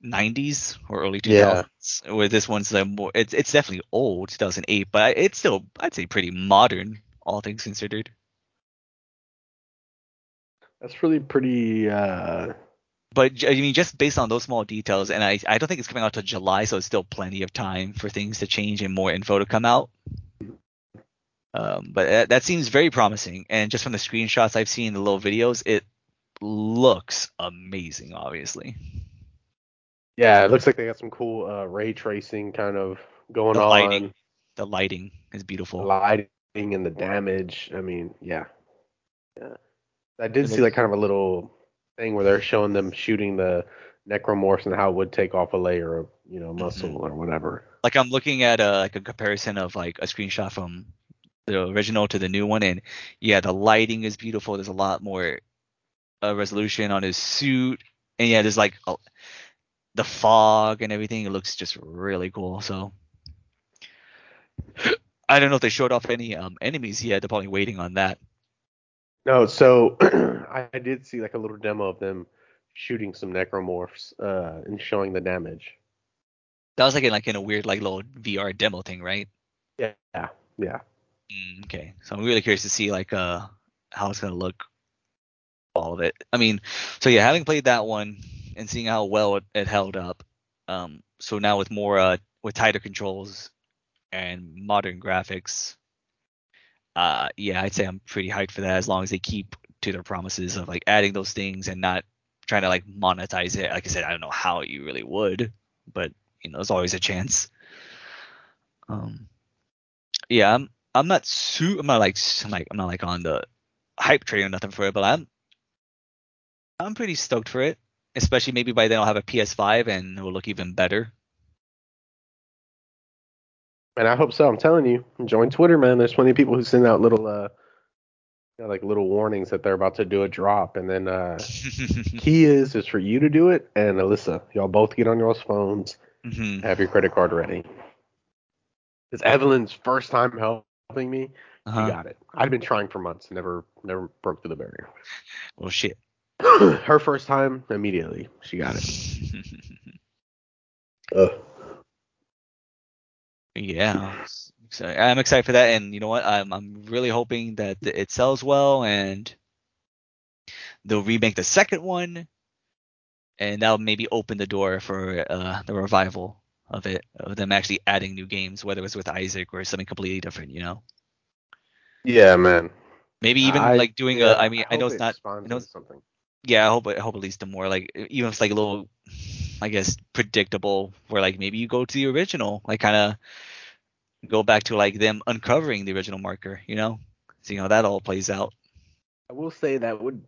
90s or early 2000s. Yeah. Where this one's a more, it's it's definitely old, 2008, but it's still I'd say pretty modern, all things considered. That's really pretty. uh But I mean, just based on those small details, and I I don't think it's coming out till July, so it's still plenty of time for things to change and more info to come out. Um, but that, that seems very promising, and just from the screenshots I've seen, the little videos, it looks amazing. Obviously. Yeah, it looks like they got some cool uh, ray tracing kind of going The on. lighting. The lighting is beautiful. The lighting and the damage. I mean, yeah, yeah. I did It see like kind of a little thing where they're showing them shooting the necromorphs and how it would take off a layer of you know muscle Mhm. or whatever. Like I'm looking at a like a comparison of like a screenshot from the original to the new one, and yeah, the lighting is beautiful. There's a lot more uh, resolution on his suit, and yeah, there's like a, the fog and everything. It looks just really cool. So I don't know if they showed off any um enemies yet. They're probably waiting on that. No, so I did see like a little demo of them shooting some necromorphs uh, and showing the damage. That was like in like in a weird like little VR demo thing, right? Yeah, yeah. Mm, okay, so I'm really curious to see like uh how it's gonna look, all of it. I mean, so yeah, having played that one and seeing how well it, it held up, um, so now with more uh with tighter controls and modern graphics, uh, yeah, I'd say I'm pretty hyped for that as long as they keep to their promises of like adding those things and not trying to like monetize it. Like I said, I don't know how you really would, but you know, there's always a chance. Um, yeah, I'm I'm not su I'm not like I'm like I'm not like on the hype train or nothing for it, but I'm I'm pretty stoked for it. Especially maybe by then I'll have a PS5 and it will look even better. And I hope so. I'm telling you, join Twitter, man. There's plenty of people who send out little, uh, you know, like little warnings that they're about to do a drop, and then uh, key is is for you to do it, and Alyssa, y'all both get on your phones, hmm have your credit card ready. It's Evelyn's first time helping me. Uh-huh. She got it. I'd been trying for months, never, never broke through the barrier. Well, shit. Her first time, immediately, she got it. Ugh. yeah. So I'm excited for that, and you know what? I'm I'm really hoping that it sells well, and they'll remake the second one, and that'll maybe open the door for uh, the revival of it, of them actually adding new games, whether it was with Isaac or something completely different. You know, Yeah, man. maybe even I- like doing yeah, a. I mean, I, know it's not. I know into something. yeah, I hope I hope at least the more like even if it's like a little, I guess predictable, where like maybe you go to the original, like kind of go back to like them uncovering the original marker, you know, seeing how that all plays out. I will say that would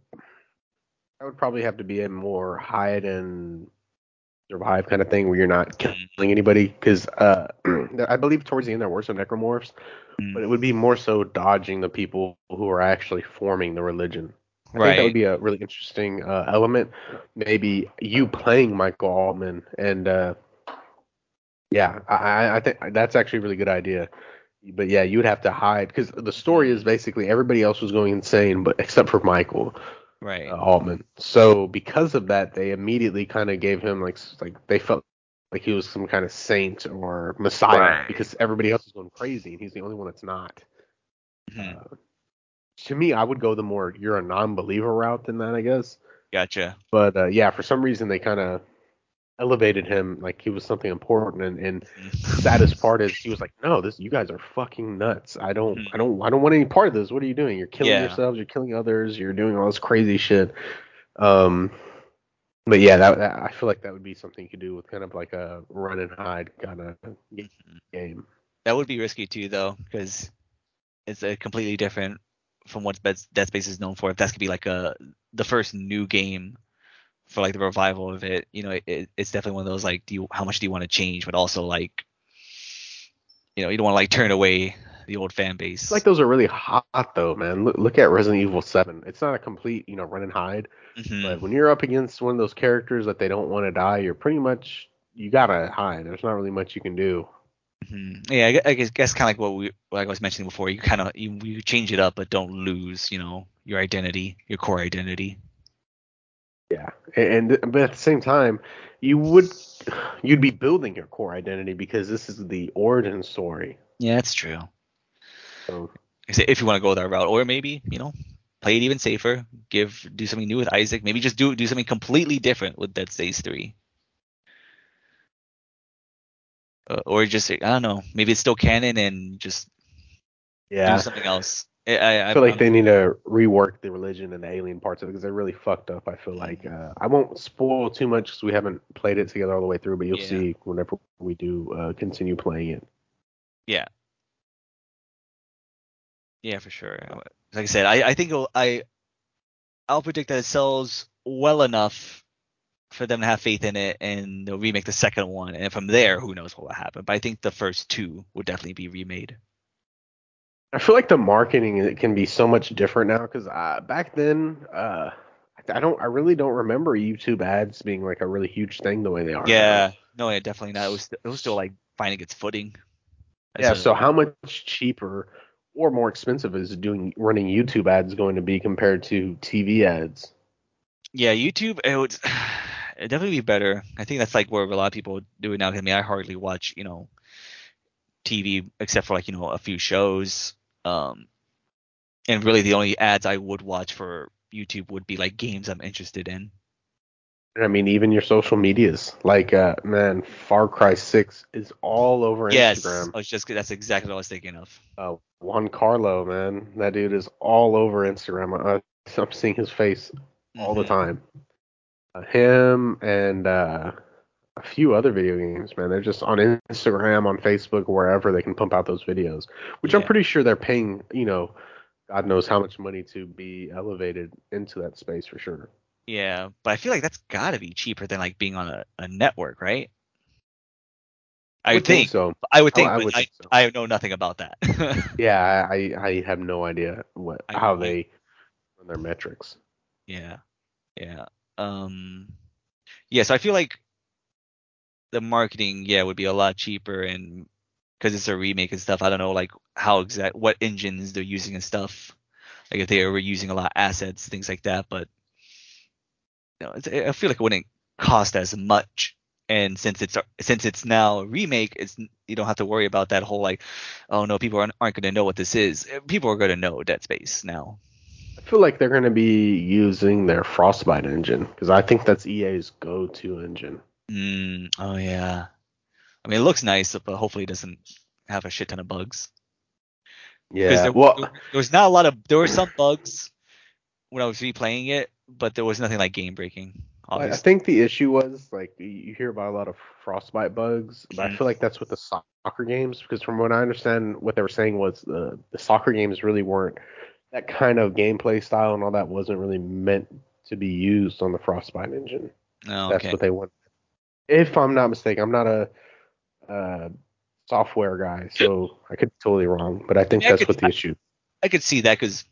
that would probably have to be a more hide and survive kind of thing where you're not killing anybody because uh, I believe towards the end there were some necromorphs, Mm. but it would be more so dodging the people who are actually forming the religion. I think that would be a really interesting uh, element. Maybe you playing Michael Altman and uh, yeah, I- I, I think that's actually a really good idea. But yeah, you would have to hide because the story is basically everybody else was going insane, but except for Michael Right. uh, Altman. So because of that, they immediately kind of gave him like like they felt like he was some kind of saint or messiah Right. because everybody else is going crazy and he's the only one that's not. Mhm. Uh, to me, I would go the more you're a non-believer route than that, I guess. Gotcha. But uh, yeah, for some reason they kind of elevated him like he was something important. And, and the saddest part is he was like, "No, this you guys are fucking nuts. I don't, Mhm. I don't, I don't want any part of this. What are you doing? You're killing Yeah. yourselves. You're killing others. You're doing all this crazy shit." Um, but yeah, that, that I feel like that would be something you could do with kind of like a run and hide kind of game. That would be risky too, though, because it's a completely different from what Dead Dead Space is known for. If that's gonna be like a the first new game for like the revival of it, you know, it, it, it's definitely one of those like, do you how much do you want to change, but also like, you know, you don't want to like turn away the old fan base. It's like those are really hot though, man. Look, look at Resident Evil 7. It's not a complete, you know, run and hide, Mhm. but when you're up against one of those characters that they don't want to die, you're pretty much you gotta hide. There's not really much you can do. Mhm. Yeah, I I guess, guess kind of like what we like I was mentioning before. You kind of you, you change it up, but don't lose, you know, your identity, your core identity. Yeah, and but at the same time, you would you'd be building your core identity because this is the origin story. Yeah, that's true. So Like I say, if you want to go that route, or maybe you know, play it even safer. Give do something new with Isaac. Maybe just do do something completely different with Dead Space Three. Uh, or just I don't know. Maybe it's still canon and just yeah, do something else. I, I, I feel like I'm- they need to rework the religion and the alien parts of it because they're really fucked up. I feel like uh, I won't spoil too much because we haven't played it together all the way through, but you'll Yeah. see whenever we do uh, continue playing it. Yeah, Yeah, for sure. Like I said, I, I think it'll, I I'll predict that it sells well enough for them to have faith in it, and they'll remake the second one, and from there, who knows what will happen. But I think the first two would definitely be remade. I feel like the marketing it can be so much different now because uh, back then, uh, I don't, I really don't remember YouTube ads being like a really huge thing the way they are. now. Yeah, no, yeah, definitely not. It was it was still like finding its footing. Yeah. So how much cheaper or more expensive is doing running YouTube ads going to be compared to TV ads? yeah, YouTube it would it'd definitely be better. I think that's like where a lot of people do it now. I mean, I hardly watch you know TV except for like you know a few shows. Um, and really the only ads I would watch for YouTube would be like games I'm interested in. I mean, even your social medias, like uh, man, Far Cry Six is all over Yes, Instagram. I was just that's exactly what I was thinking of. Uh, Giancarlo, man, that dude is all over Instagram. Uh, I'm seeing his face all the Mhm. time. Uh, him and uh, a few other video games, man. They're just on Instagram, on Facebook, wherever they can pump out those videos, which I'm pretty sure they're paying, you know, God knows how much money to be elevated into that space for sure. Yeah, but I feel like that's got to be cheaper than like being on a, a network, right? I would think. so. I would Oh, think, I but would I, think so. I know nothing about that. Yeah, I I have no idea what I- how I- they run their metrics. Yeah. Yeah. Um yeah, so I feel like the marketing, yeah, would be a lot cheaper and because it's a remake and stuff, I don't know like how exact what engines they're using and stuff. Like if they were using a lot of assets, things like that, but you know, I feel like it wouldn't cost as much. And since it's since it's now a remake, it's you don't have to worry about that whole like, oh no, people aren't, aren't going to know what this is. Eh, people are going to know Dead Space now. I feel like they're going to be using their Frostbite engine because I think that's EA's go-to engine. Mm, oh yeah. I mean, it looks nice, but hopefully it doesn't have a shit ton of bugs. Yeah. There, well, there, there was not a lot of. There were some bugs when I was replaying it, but there was nothing like game breaking. I- I think the issue was like you- hear about a lot of frostbite bugs, but I Mhm. feel like that's with the soccer games because from what I understand, what they were saying was the the soccer games really weren't that kind of gameplay style and all that wasn't really meant to be used on the frostbite engine. Oh, That's okay. what they want. If I'm not mistaken, I'm not a uh, software guy, so I could be totally wrong, but I think Yeah, I that's could- what the issue. I could see that because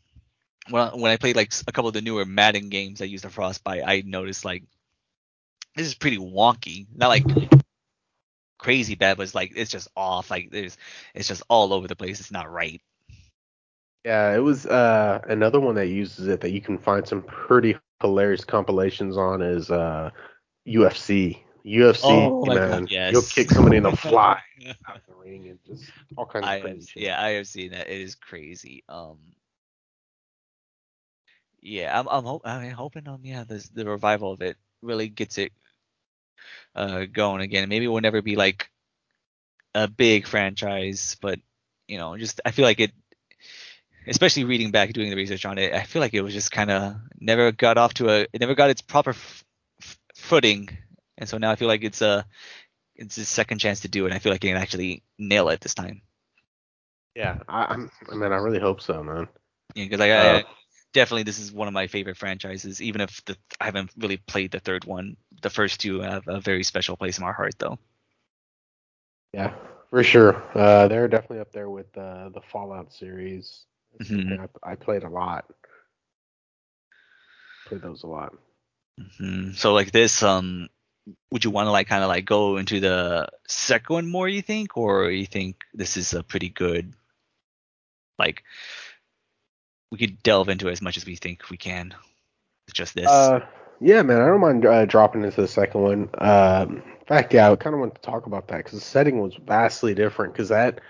when when I played like a couple of the newer Madden games that used the frostbite, I noticed like this is pretty wonky. Not like crazy bad, but it's like it's just off. Like there's it's just all over the place. It's not right. Yeah, it was uh, another one that uses it that you can find some pretty hilarious compilations on is uh, UFC. UFC, Oh my man. God, yes. You'll kick somebody in the fly out the ring and just all kinds I of crazy shit. yeah, I have seen that. It is crazy. Um, yeah, I'm I'm, hope, I'm hoping um yeah this the revival of it really gets it uh going again. Maybe it will never be like a big franchise, but you know, just I feel like it. Especially reading back, doing the research on it, I feel like it was just kind of never got off to a. It never got its proper f- f- footing, and so now I feel like it's a it's a second chance to do it. I feel like it can actually nail it this time. Yeah, I, I'm. I mean, I really hope so, man. Yeah, because like, I, Uh, I definitely this is one of my favorite franchises. Even if the I haven't really played the third one, the first two have a very special place in my heart, though. Yeah, for sure. Uh, they're definitely up there with uh, the Fallout series. Mhm. I, I played a lot. Played those a lot. hmm So like this, um, would you want to like kind of like go into the second one more? You think, or you think this is a pretty good, like, we could delve into it as much as we think we can. Just this. Uh, yeah, man, I don't mind uh, dropping into the second one. Um, in fact, yeah, I kind of want to talk about that because the setting was vastly different. Because that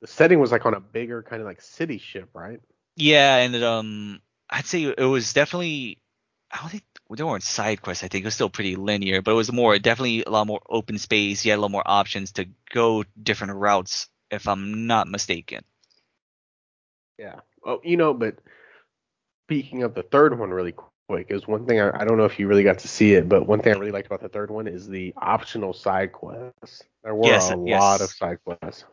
the setting was like on a bigger kind of like city ship, right? Yeah, and um, I'd say it was definitely. I don't think there weren't side quests. I think it was still pretty linear, but it was more definitely a lot more open space. You had a lot more options to go different routes, if I'm not mistaken. Yeah. Oh, you know, but speaking of the third one, really quick, is one thing I, I don't know if you really got to see it, but one thing I really liked about the third one is the optional side quests. There were Yes, a yes. lot of side quests.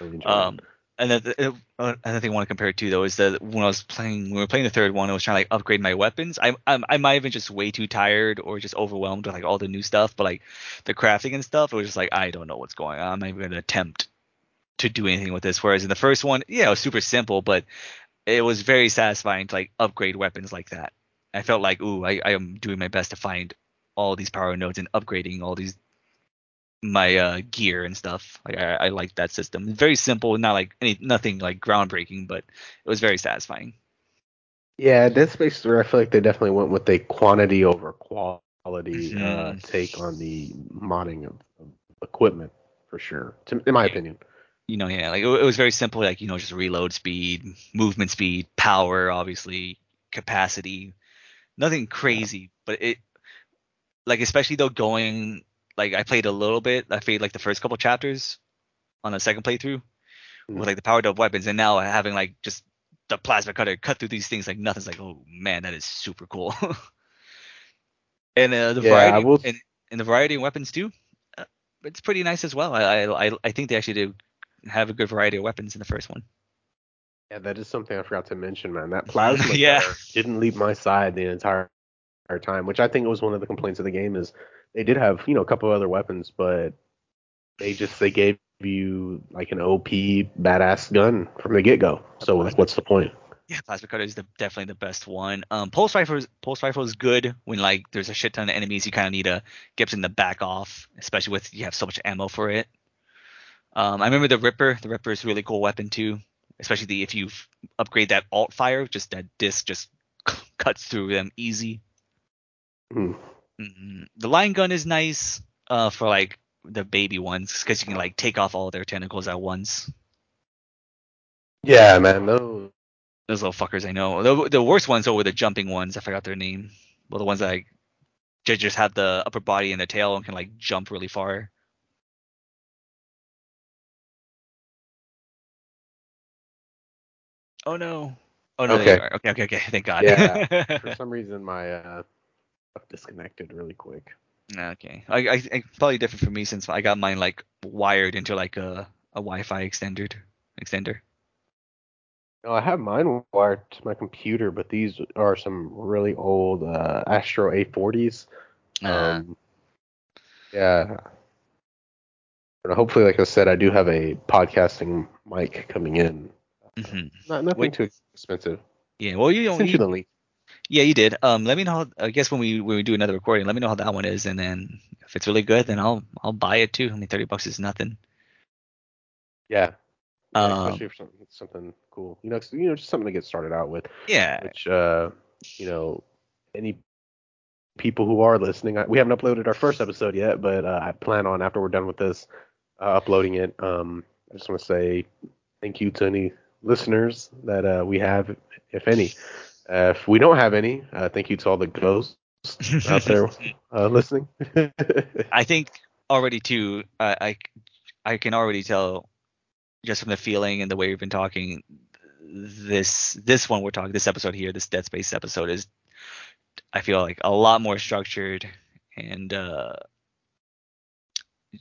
Really. Um, and uh, another thing I want to compare it to though is that when I was playing, when we were playing the third one, I was trying to like upgrade my weapons. I I, I might have been just way too tired or just overwhelmed with like all the new stuff, but like the crafting and stuff, it was just like I don't know what's going on. I'm not even gonna attempt to do anything with this. Whereas in the first one, yeah, it was super simple, but it was very satisfying to like upgrade weapons like that. I felt like, ooh, I, I am doing my best to find all these power nodes and upgrading all these my uh, gear and stuff. Like I, I like that system. Very simple, not like any nothing like groundbreaking, but it was very satisfying. Yeah, Dead Space 3, I feel like they definitely went with a quantity over quality uh, Mhm. take on the modding of, of equipment, for sure, to, in my opinion. You know, yeah, like it, it was very simple, like you know, just reload speed, movement speed, power, obviously, capacity. Nothing crazy, but it like especially though going like I played a little bit. I played like the first couple chapters on the second playthrough Mhm. with like the powered up weapons, and now having like just the plasma cutter cut through these things like nothing's like oh man that is super cool. and uh, the Yeah, variety will- and, and the variety of weapons too, uh, it's pretty nice as well. I, I I I think they actually do have a good variety of weapons in the first one. Yeah, that is something I forgot to mention, man. That plasma Yeah. cutter didn't leave my side the entire, entire time, which I think was one of the complaints of the game is they did have, you know, a couple of other weapons, but they just they gave you like an OP badass gun from the get go. So like what's the point? Yeah, plasma cutter is the, definitely the best one. Um, pulse rifle is, pulse rifle is good when like there's a shit ton of enemies. You kind of need to get them to back off, especially with you have so much ammo for it. Um, I remember the Ripper. The Ripper is a really cool weapon too, especially the, if you upgrade that alt fire, just that disc just cuts through them easy. Hmm. Mhm. The line gun is nice uh, for like the baby ones because you can like take off all their tentacles at once. Yeah, man. Those Those little fuckers, I know. The, the worst ones are the jumping ones. I forgot their name. Well, the ones that like, just have the upper body and the tail and can like jump really far. Oh no. Oh no. There Okay. are. Okay. Okay. Okay. Thank God. Yeah. for some reason my uh disconnected really quick. okay. I, I, I probably different for me since I got mine like wired into like a a Wi-Fi extender extender. No, I have mine wired to my computer, but these are some really old uh, Astro A40s. Uh, Um, yeah. And hopefully, like I said, I do have a podcasting mic coming in. mhm. Not nothing Wait. too expensive. Yeah. Well, you I know, sent you you, the link. Yeah, you did. Um, let me know. How, I guess when we when we do another recording, let me know how that one is, and then if it's really good, then I'll I'll buy it too. I mean, thirty bucks is nothing. Yeah. Yeah, Um, especially for something, something cool. You know, you know, just something to get started out with. Yeah, Which, uh, you know, any people who are listening. I, we haven't uploaded our first episode yet, but uh, I plan on after we're done with this uh, uploading it. Um, I just want to say thank you to any listeners that uh, we have, if any. Uh, if we don't have any, uh, thank you to all the ghosts out there uh, listening. I think already too. Uh, I I can already tell just from the feeling and the way we've been talking. This this one we're talking this episode here, this Dead Space episode is, I feel like a lot more structured and uh,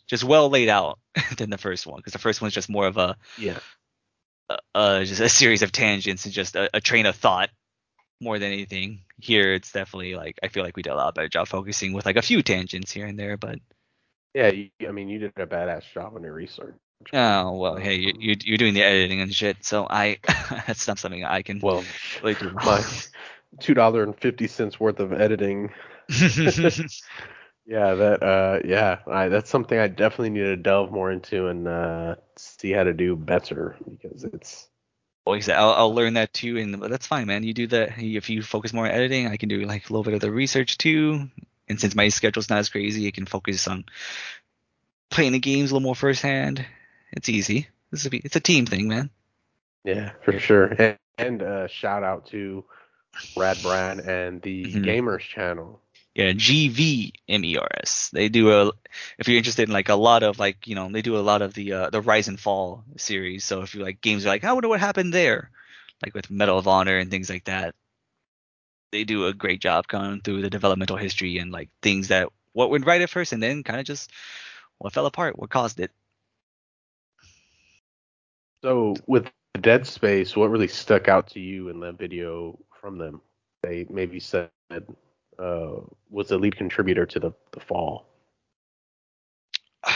just well laid out than the first one because the first one's just more of a yeah, uh, just a series of tangents and just a, a train of thought more than anything. Here, it's definitely like I feel like we did a lot better job focusing with like a few tangents here and there, but yeah. You, I mean, you did a badass job on your research. oh well, hey, you, you you're doing the editing and shit, so I that's not something I can Well, really do. my two dollar and fifty cents worth of editing. Yeah, that uh, yeah, I, that's something I definitely need to delve more into and uh, see how to do better because it's like I said, I'll, I'll learn that too, and that's fine, man. You do that. If you focus more on editing, I can do like a little bit of the research too. And since my schedule's not as crazy, I can focus on playing the games a little more firsthand. It's easy. This is it's a team thing, man. yeah for sure. And, and uh, shout out to Rad Brad and the Mhm. GVMERS channel. Yeah, GVMERS. They do a. If you're interested in like a lot of like you know they do a lot of the uh, the Rise and Fall series. So if you like games are like I wonder what happened there, like with Medal of Honor and things like that. They do a great job going through the developmental history and like things that what went right at first and then kind of just what fell apart, what caused it. So with Dead Space, what really stuck out to you in that video from them? They maybe said uh, was the lead contributor to the the fall.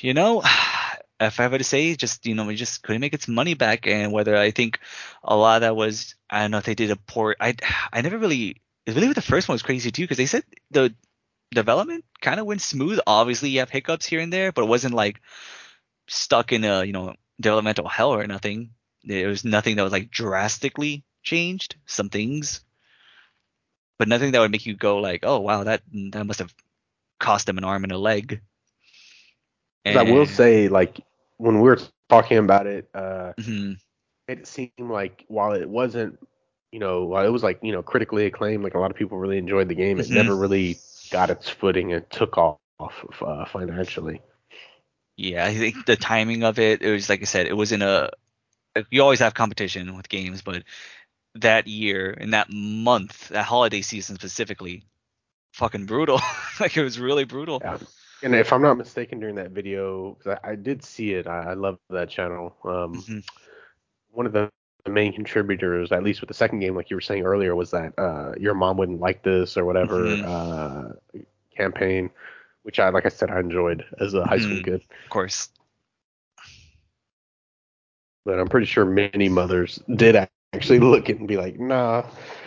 you know, if I were to say, just you know, we just couldn't make its money back, and whether I think a lot of that was, I don't know if they did a poor. I I never really, I believe the first one was crazy too, because they said the development kind of went smooth. Obviously, you have hiccups here and there, but it wasn't like stuck in a you know developmental hell or nothing. There was nothing that was like drastically changed. Some things, but nothing that would make you go like, oh wow, that that must have cost them an arm and a leg. 'Cause I will say, like when we were talking about it, uh, Mhm. it seemed like while it wasn't, you know, while it was like you know critically acclaimed, like a lot of people really enjoyed the game, it Mhm. never really got its footing and took off uh, financially. Yeah, I think the timing of it, it was like I said, it was in a. You always have competition with games, but that year in that month, that holiday season specifically, fucking brutal. like it was really brutal. Yeah. And if I'm not mistaken, during that video, 'cause I, I did see it, I, I love that channel. Um, Mhm. one of the, main contributors, at least with the second game, like you were saying earlier, was that uh, your mom wouldn't like this or whatever Mhm. uh, campaign, which I, like I said, I enjoyed as a high school Mhm. kid. Of course. But I'm pretty sure many mothers did actually look at it and be like, nah,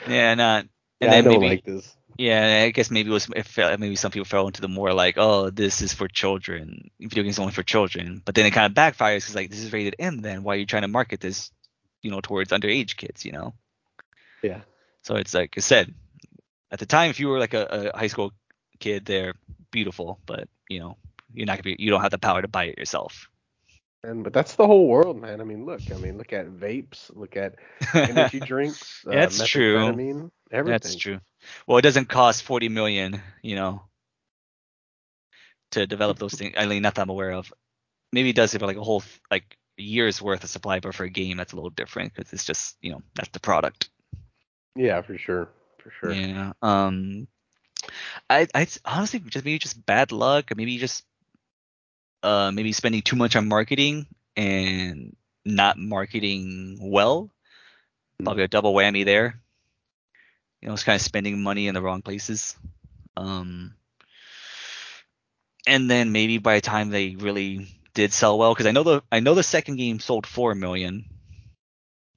Yeah, not. And yeah, I then don't maybe, like this. yeah, I guess maybe it was felt, maybe some people fell into the more like, oh, this is for children. Video games only for children. But then it kind of backfires because like this is rated M. Then why are you trying to market this, you know, towards underage kids? You know. Yeah. So it's like I said, at the time, if you were like a, a high school kid, they're beautiful, but you know, you're not gonna be, you don't have the power to buy it yourself. And but that's the whole world, man. I mean, look, I mean, look at vapes, look at energy drinks, uh, That's true. everything. That's true. Well, it doesn't cost 40 million, you know, to develop those things. I mean, not that I'm aware of. Maybe it does for like a whole like year's worth of supply, but for a game, that's a little different because it's just you know that's the product. Yeah, for sure, for sure. Yeah. Um, I I honestly just maybe just bad luck, or maybe just uh maybe spending too much on marketing and not marketing well. Probably a double whammy there. You know, it's kind of spending money in the wrong places. Um, and then maybe by the time they really did sell well, because I know the I know the second game sold four million,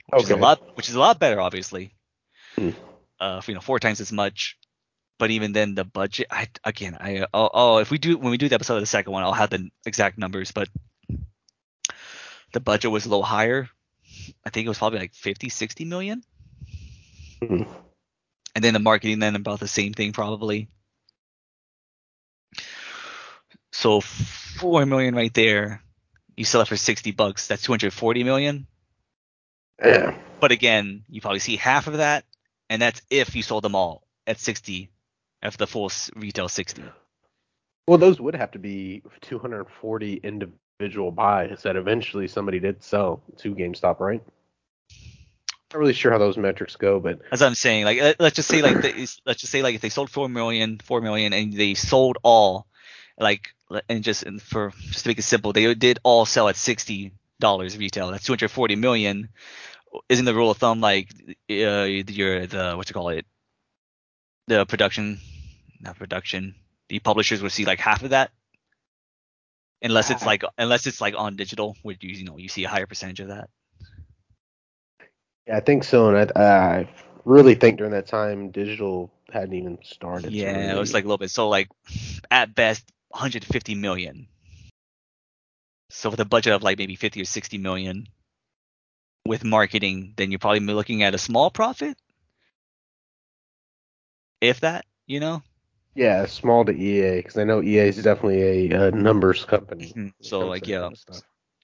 which is a lot, which is a lot better, obviously. Hmm. Uh, you know, four times as much but even then the budget i again i oh, if we do when we do the episode of the second one i'll have the exact numbers but the budget was a little higher. I think it was probably like 50 60 million. Mm-hmm. and then the marketing then about the same thing probably. So 4 million right there. You sell it for 60 bucks that's 240 million. Yeah. But again you probably see half of that and that's if you sold them all at 60 if the force retail 60 well those would have to be 240 individual buys that eventually somebody did sell to gamestop right not really sure how those metrics go, but as I'm saying, like let's just say like they, let's just say like if they sold four million, four million, and they sold all, like and just and for just to make it simple, they did all sell at sixty dollars retail. That's two hundred forty million. Isn't the rule of thumb like uh, your the what you call it the production, not production, the publishers would see like half of that, unless it's like unless it's like on digital, where you you know you see a higher percentage of that. yeah, I think so. And I, I really think during that time, digital hadn't even started. Yeah, it was like a little bit. So like at best 150 million. So with a budget of like maybe 50 or 60 million with marketing, then you're probably looking at a small profit. If that, you know. yeah, small to EA because I know EA is definitely a, uh numbers company. Mhm. So like yeah,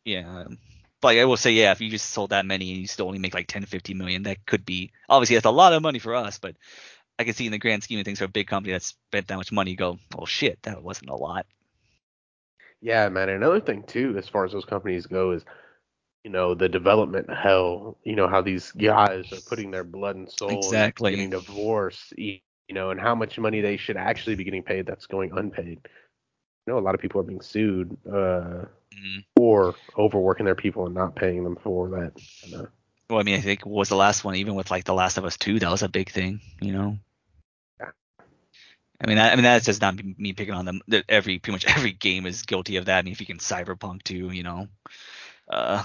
yeah. um, But like, I will say yeah, if you just sold that many and you still only make like 10, 50 million, that could be obviously that's a lot of money for us, but I can see in the grand scheme of things for a big company that spent that much money, you go, oh shit, that wasn't a lot. Yeah, man. Another thing too, as far as those companies go, is you know the development hell. You know how these guys are putting their blood and soul into Exactly. getting divorced. You know, and how much money they should actually be getting paid that's going unpaid. You know, a lot of people are being sued uh, Mm. for overworking their people and not paying them for that. You know? Well, I mean, I think what was the last one, even with like The Last of Us 2, that was a big thing, you know. Yeah. I mean, I, I mean that's just not me picking on them. That Every pretty much every game is guilty of that. I mean, if you can Cyberpunk too, you know. Uh,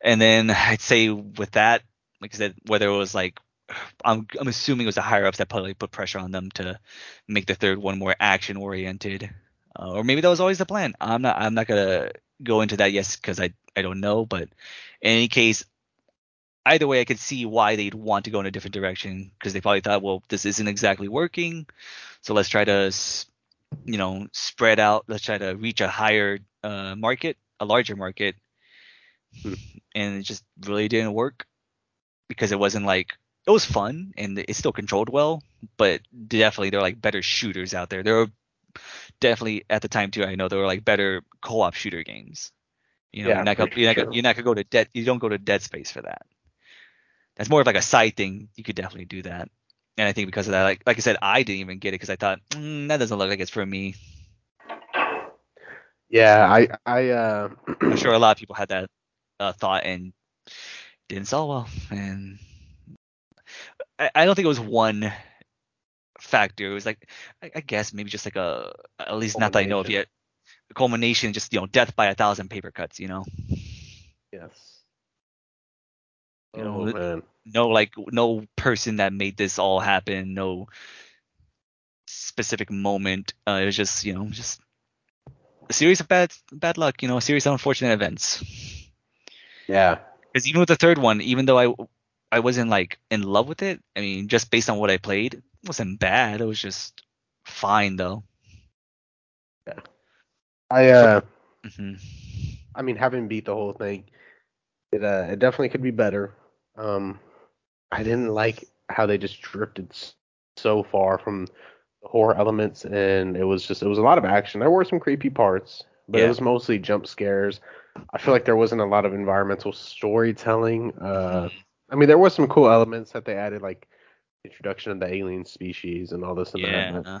and then I'd say with that, like I said, whether it was like, I'm I'm assuming it was the higher ups that probably put pressure on them to make the third one more action oriented, uh, or maybe that was always the plan. I'm not I'm not gonna go into that yes because I I don't know, but in any case, either way, I could see why they'd want to go in a different direction because they probably thought, well, this isn't exactly working, so let's try to, you know, spread out. Let's try to reach a higher uh, market, a larger market, Hmm. and it just really didn't work because it wasn't like it was fun and it still controlled well, but definitely there are like better shooters out there. There were definitely at the time too. I know there were like better co-op shooter games. You know, Yeah, you're not gonna, you're not, gonna- you're not gonna go to dead. You don't go to Dead Space for that. That's more of like a side thing. You could definitely do that. And I think because of that, like like I said, I didn't even get it because I thought mm, that doesn't look like it's for me. Yeah, I I uh I'm sure a lot of people had that uh, thought and didn't sell well. And I, I don't think it was one factor. It was like I, I guess maybe just like a at least not that I know of yet. A culmination, just you know, death by a thousand paper cuts. You know, yes. You know, oh man. no like no person that made this all happen. No specific moment. Uh, it was just you know just a series of bad bad luck. You know, a series of unfortunate events. Yeah. Because even with the third one, even though I I wasn't like in love with it, I mean, just based on what I played, it wasn't bad. It was just fine though. Yeah. I uh hmm I mean having beat the whole thing, it uh it definitely could be better. Um I didn't like how they just drifted so far from the horror elements and it was just it was a lot of action. There were some creepy parts, but Yeah. it was mostly jump scares. I feel like there wasn't a lot of environmental storytelling. Uh I mean there was some cool elements that they added like introduction of the alien species and all this and that. But Yeah.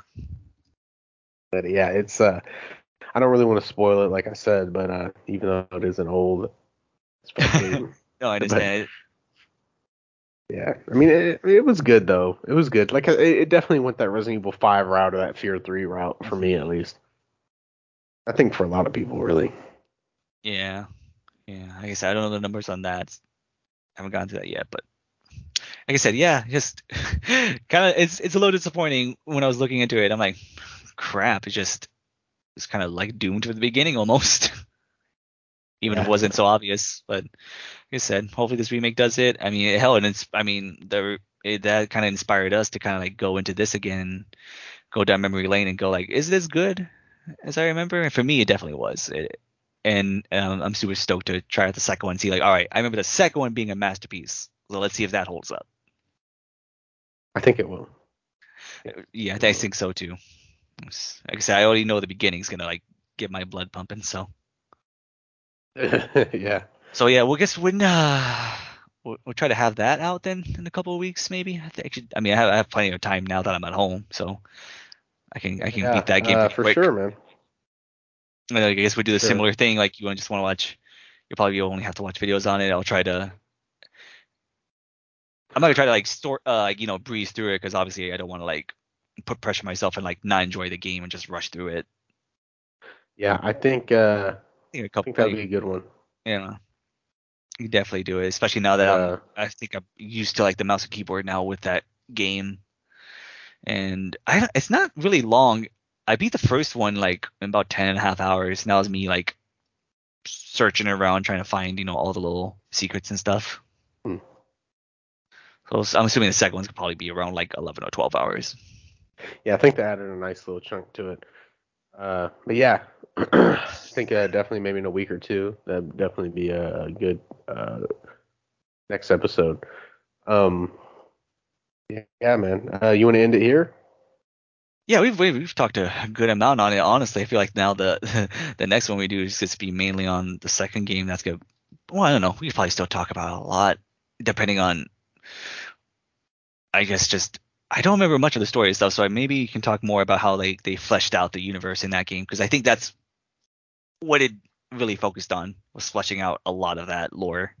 But yeah, it's uh I don't really want to spoil it like I said, but uh even though it isn't old, especially No, I understand. it. yeah. I mean it it was good though. It was good. Like it, it definitely went that Resident Evil 5 route or that Fear 3 route for me at least. I think for a lot of people really. Yeah. Yeah. Like I guess I don't know the numbers on that. I haven't gotten to that yet, but like I said, yeah, just kind of it's it's a little disappointing when I was looking into it. I'm like, crap, it just it's kind of like doomed from the beginning almost. Even if it wasn't so obvious, but like I said, hopefully this remake does it. I mean, hell, and it's I mean, the it, that kind of inspired us to kind of like go into this again, go down memory lane and go like, is this good as I remember? And for me, it definitely was. It, and um, I'm super stoked to try out the second one see like, all right, I remember the second one being a masterpiece. So let's see if that holds up. I think it will. Yeah, I think so too. Like I said, I already know the beginning's gonna like get my blood pumping. So. yeah. So yeah, we'll guess when uh we'll, we'll, try to have that out then in a couple of weeks maybe. I think I mean I have, I have plenty of time now that I'm at home, so I can I can yeah, beat that game uh, for quick. sure, man. And I guess we do the sure. similar thing. Like you just want to watch, you probably only have to watch videos on it. I'll try to. I'm not gonna try to like store, uh, you know, breeze through it because obviously I don't want to like put pressure myself and like not enjoy the game and just rush through it. Yeah, I think. uh I think, a couple I think that'd be a good one. Yeah. You definitely do it, especially now that yeah. I'm, I think I'm used to like the mouse and keyboard now with that game. And I, it's not really long. I beat the first one like in about 10 and a half hours. Now it's me like searching around trying to find, you know, all the little secrets and stuff. Hmm. So I'm assuming the second one's could probably be around like 11 or 12 hours. Yeah, I think they added a nice little chunk to it. Uh, but yeah, I think uh, definitely maybe in a week or two that'd definitely be a good uh, next episode. Um, yeah, yeah man. Uh, you want to end it here? Yeah, we've, we've, we've talked a good amount on it. Honestly, I feel like now the the next one we do is just be mainly on the second game. That's good. Well, I don't know. We probably still talk about a lot, depending on. I guess just I don't remember much of the story stuff, so maybe you can talk more about how they they fleshed out the universe in that game because I think that's what it really focused on was fleshing out a lot of that lore.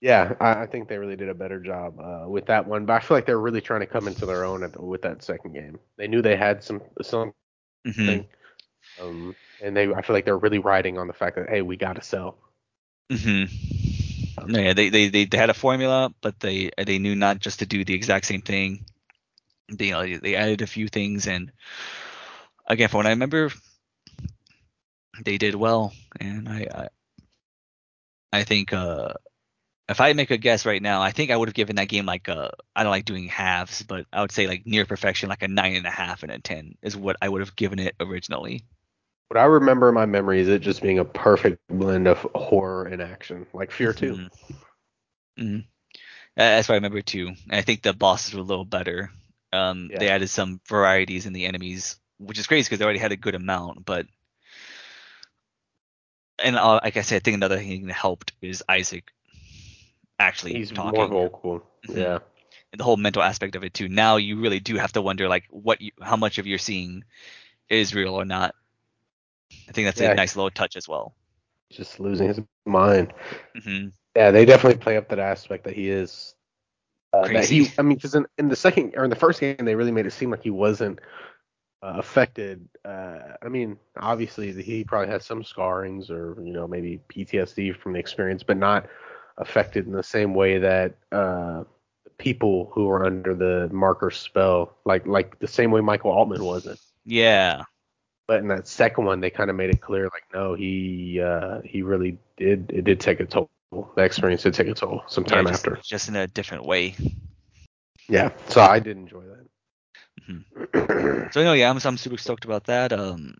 Yeah. I, I, think they really did a better job uh, with that one, but I feel like they're really trying to come into their own the, with that second game. They knew they had some something, mm-hmm. um, and they I feel like they're really riding on the fact that hey, we got to sell. Mm-hmm. Um, yeah, they, they they had a formula, but they they knew not just to do the exact same thing. They uh, they added a few things, and again, from what I remember, they did well, and I I, I think uh if I make a guess right now, I think I would have given that game like a I don't like doing halves, but I would say like near perfection, like a nine and a half and a ten is what I would have given it originally. What I remember in my memory is it just being a perfect blend of horror and action, like Fear 2. Mm-hmm. Mm-hmm. That's what I remember too. And I think the bosses were a little better. Um, yeah. They added some varieties in the enemies, which is crazy because they already had a good amount. But and uh, like I said, I think another thing that helped is Isaac actually he's talking. more vocal. Mm-hmm. Yeah. And the whole mental aspect of it too. Now you really do have to wonder like what you, how much of you're seeing is real or not. I think that's yeah. a nice little touch as well. Just losing his mind. Mm-hmm. Yeah, they definitely play up that aspect that he is. Uh, Crazy. He, I mean, because in, in the second or in the first game, they really made it seem like he wasn't uh, affected. Uh, I mean, obviously he probably has some scarrings or you know maybe PTSD from the experience, but not affected in the same way that uh, people who are under the marker spell, like like the same way Michael Altman wasn't. Yeah. But in that second one, they kind of made it clear, like, no, he uh, he really did. It did take a toll. The experience did take a toll sometime yeah, just, after. Just in a different way. Yeah. So I did enjoy that. Mm-hmm. so no, yeah, I'm I'm super stoked about that. Um,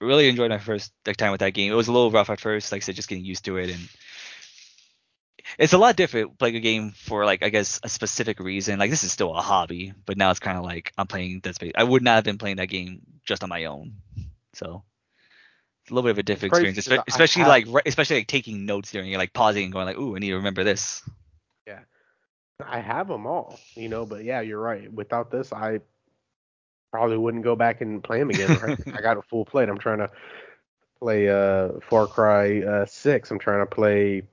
really enjoyed my first like, time with that game. It was a little rough at first, like I said, just getting used to it and it's a lot different playing a game for like I guess a specific reason. Like this is still a hobby, but now it's kind of like I'm playing Dead Space. I would not have been playing that game just on my own. So it's a little bit of a different experience, especially like especially like taking notes during it, like pausing and going like, "Ooh, I need to remember this." Yeah, I have them all, you know. But yeah, you're right. Without this, I probably wouldn't go back and play them again. Right? I got a full plate. I'm trying to play uh Far Cry uh, Six. I'm trying to play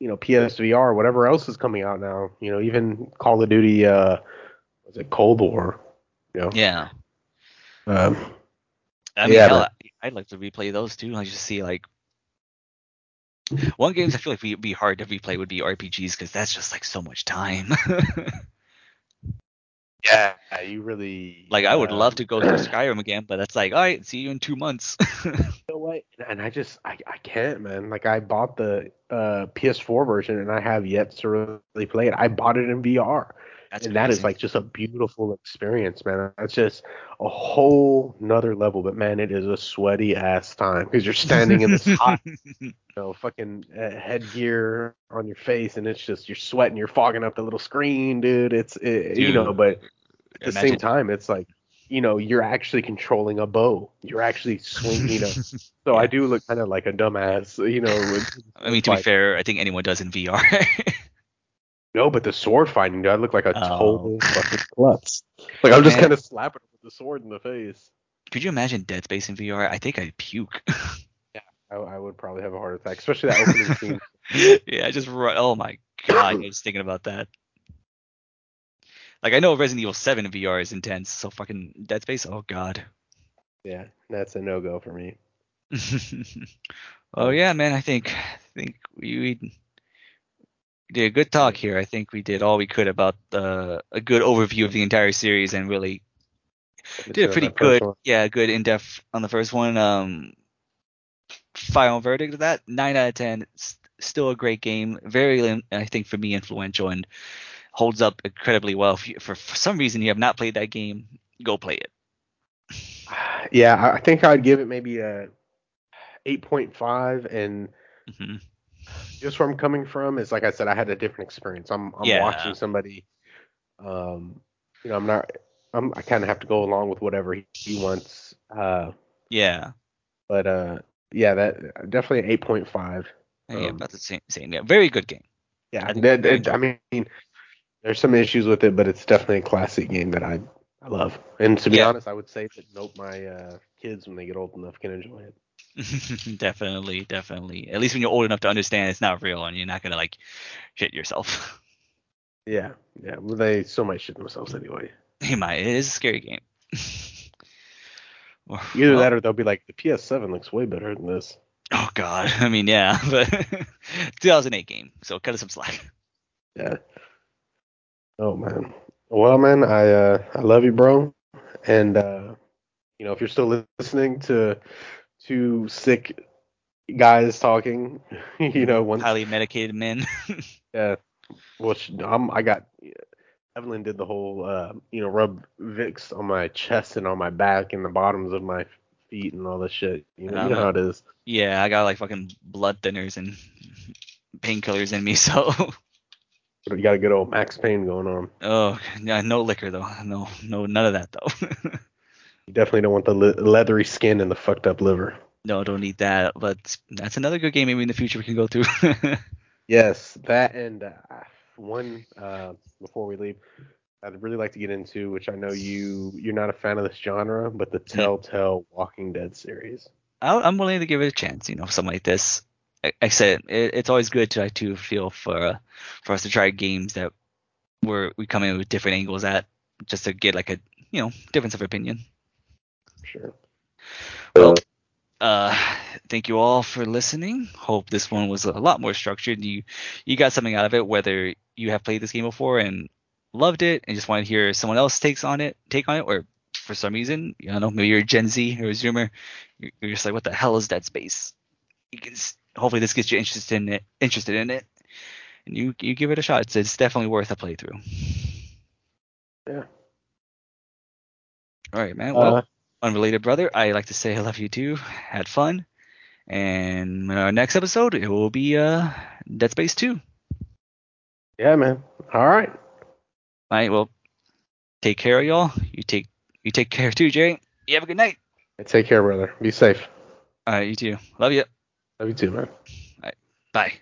you know PSVR, whatever else is coming out now. You know, even Call of Duty, uh, was it Cold War? You know? Yeah. Um, I mean, yeah, hell, I'd like to replay those too. I just see like one games I feel like would be hard to replay would be RPGs because that's just like so much time. Yeah, you really Like I would uh, love to go through Skyrim again, but that's like, all right, see you in two months. You know what? And I just I, I can't, man. Like I bought the uh, PS4 version and I have yet to really play it. I bought it in VR. That's and that is like just a beautiful experience, man. That's just a whole nother level. But man, it is a sweaty ass time because you're standing in this hot, you know, fucking uh, headgear on your face, and it's just you're sweating, you're fogging up the little screen, dude. It's it, you know, but at the Imagine- same time, it's like you know, you're actually controlling a bow. You're actually swinging, you know. So I do look kind of like a dumbass, you know. With, I mean, to be fair, I think anyone does in VR. No, but the sword fighting, dude, I look like a Oh. total fucking klutz. Like I'm just kind of slapping with the sword in the face. Could you imagine Dead Space in VR? I think I'd puke. I, I would probably have a heart attack, especially that opening scene. yeah, I just. Oh my god, I was thinking about that. Like I know Resident Evil 7 in VR is intense, so fucking Dead Space. Oh god. Yeah, that's a no go for me. oh yeah, man. I think I think we, we did a good talk here. I think we did all we could about uh, a good overview of the entire series and really did a pretty good, one. yeah, good in depth on the first one. Um, final verdict of that nine out of ten. S- Still a great game, very I think for me influential and holds up incredibly well. If you, for, for some reason you have not played that game, go play it. Yeah, I think I'd give it maybe a 8.5, and hmm just where I'm coming from is like I said, I had a different experience. I'm I'm Yeah. watching somebody, um, you know, I'm not, I'm I kind of have to go along with whatever he, he wants. Uh, Yeah, but uh, yeah, that definitely an 8.5. yeah, Um, about the same. Same. Yeah, very good game. Yeah, I that- I mean, there's some issues with it, but it's definitely a classic game that I I love. And to be Yeah. honest, I would say that nope, my uh, kids when they get old enough can enjoy it. definitely, definitely. At least when you're old enough to understand it's not real and you're not gonna like shit yourself. Yeah, yeah. Well, they still might shit themselves anyway. you might. It is a scary game. Or- Either well, that or they'll be like, the PS7 looks way better than this. Oh god. I mean, yeah, but 2008 game, so cut us some slack. Yeah. Oh man. Well, man, I uh, I love you, bro. And uh, you know, if you're still listening to two sick guys talking, you know, once Highly medicated men. Yeah. Well, sh- I'm, I got Evelyn did the whole, uh, you know, rub Vicks on my chest and on my back and the bottoms of my feet and all this shit. You know, you know how it is. yeah, I got like fucking blood thinners and painkillers in me, so You got a good old Max Payne going on. oh yeah, no liquor though. No, no, none of that though. You definitely don't want the le- leathery skin and the fucked up liver. no, don't need that. But that's another good game. Maybe in the future we can go through. Yes, that and uh, one uh, before we leave, I'd really like to get into, which I know you you're not a fan of this genre, but the Telltale Walking Dead series. I- I'm willing to give it a chance. You know, something like this. I, I said it, it's always good to to feel for uh, for us to try games that where we come in with different angles at, just to get like a you know difference of opinion. Sure. Well, uh, thank you all for listening. Hope this one was a lot more structured. You you got something out of it, whether you have played this game before and loved it and just want to hear someone else takes on it, take on it, or for some reason, you know, maybe you're a Gen Z or a Zoomer, you're just like, what the hell is Dead Space? You can hopefully this gets you interested in it, interested in it, and you you give it a shot. It's, it's definitely worth a playthrough. Yeah. All right, man. Well, Uh, unrelated brother, I like to say I love you too. Had fun. And in our next episode, it will be uh Dead Space 2. yeah, man. All right. All right, well, take care, of y'all. You take you take care too, Jay. You have a good night. Take care, brother. Be safe. All right, you too. Love you. Love you too, man. All right. Bye.